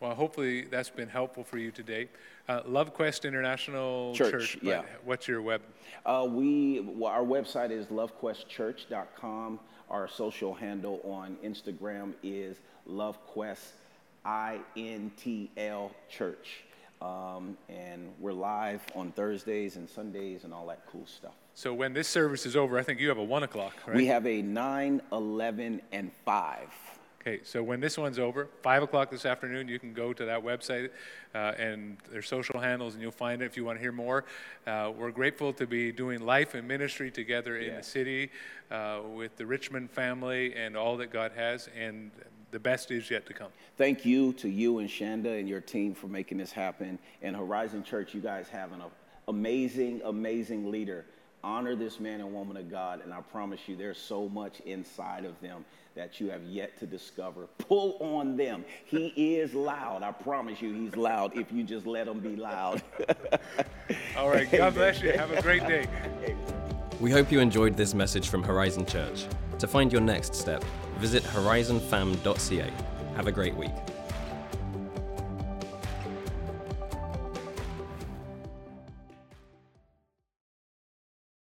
Well, hopefully that's been helpful for you today. Uh, Love Quest International Church, but yeah. What's your web? Uh, we, well, our website is lovequestchurch.com. Our social handle on Instagram is LoveQuest INTL Church. Um, and we're live on Thursdays and Sundays and all that cool stuff. So when this service is over, I think you have a one o'clock, right? We have a nine, eleven, and 5. Okay, so when this one's over, 5 o'clock this afternoon, you can go to that website uh, and their social handles and you'll find it if you want to hear more. Uh, we're grateful to be doing life and ministry together in the city uh, with the Richmond family and all that God has, and the best is yet to come. Thank you to you and Shanda and your team for making this happen. And Horizon Church, you guys have an amazing, amazing leader. Honor this man and woman of God, and I promise you, there's so much inside of them that you have yet to discover. Pull on them. He is loud. I promise you, he's loud if you just let him be loud. (laughs) All right. God bless you. Have a great day. We hope you enjoyed this message from Horizon Church. To find your next step, visit horizonfam.ca. Have a great week.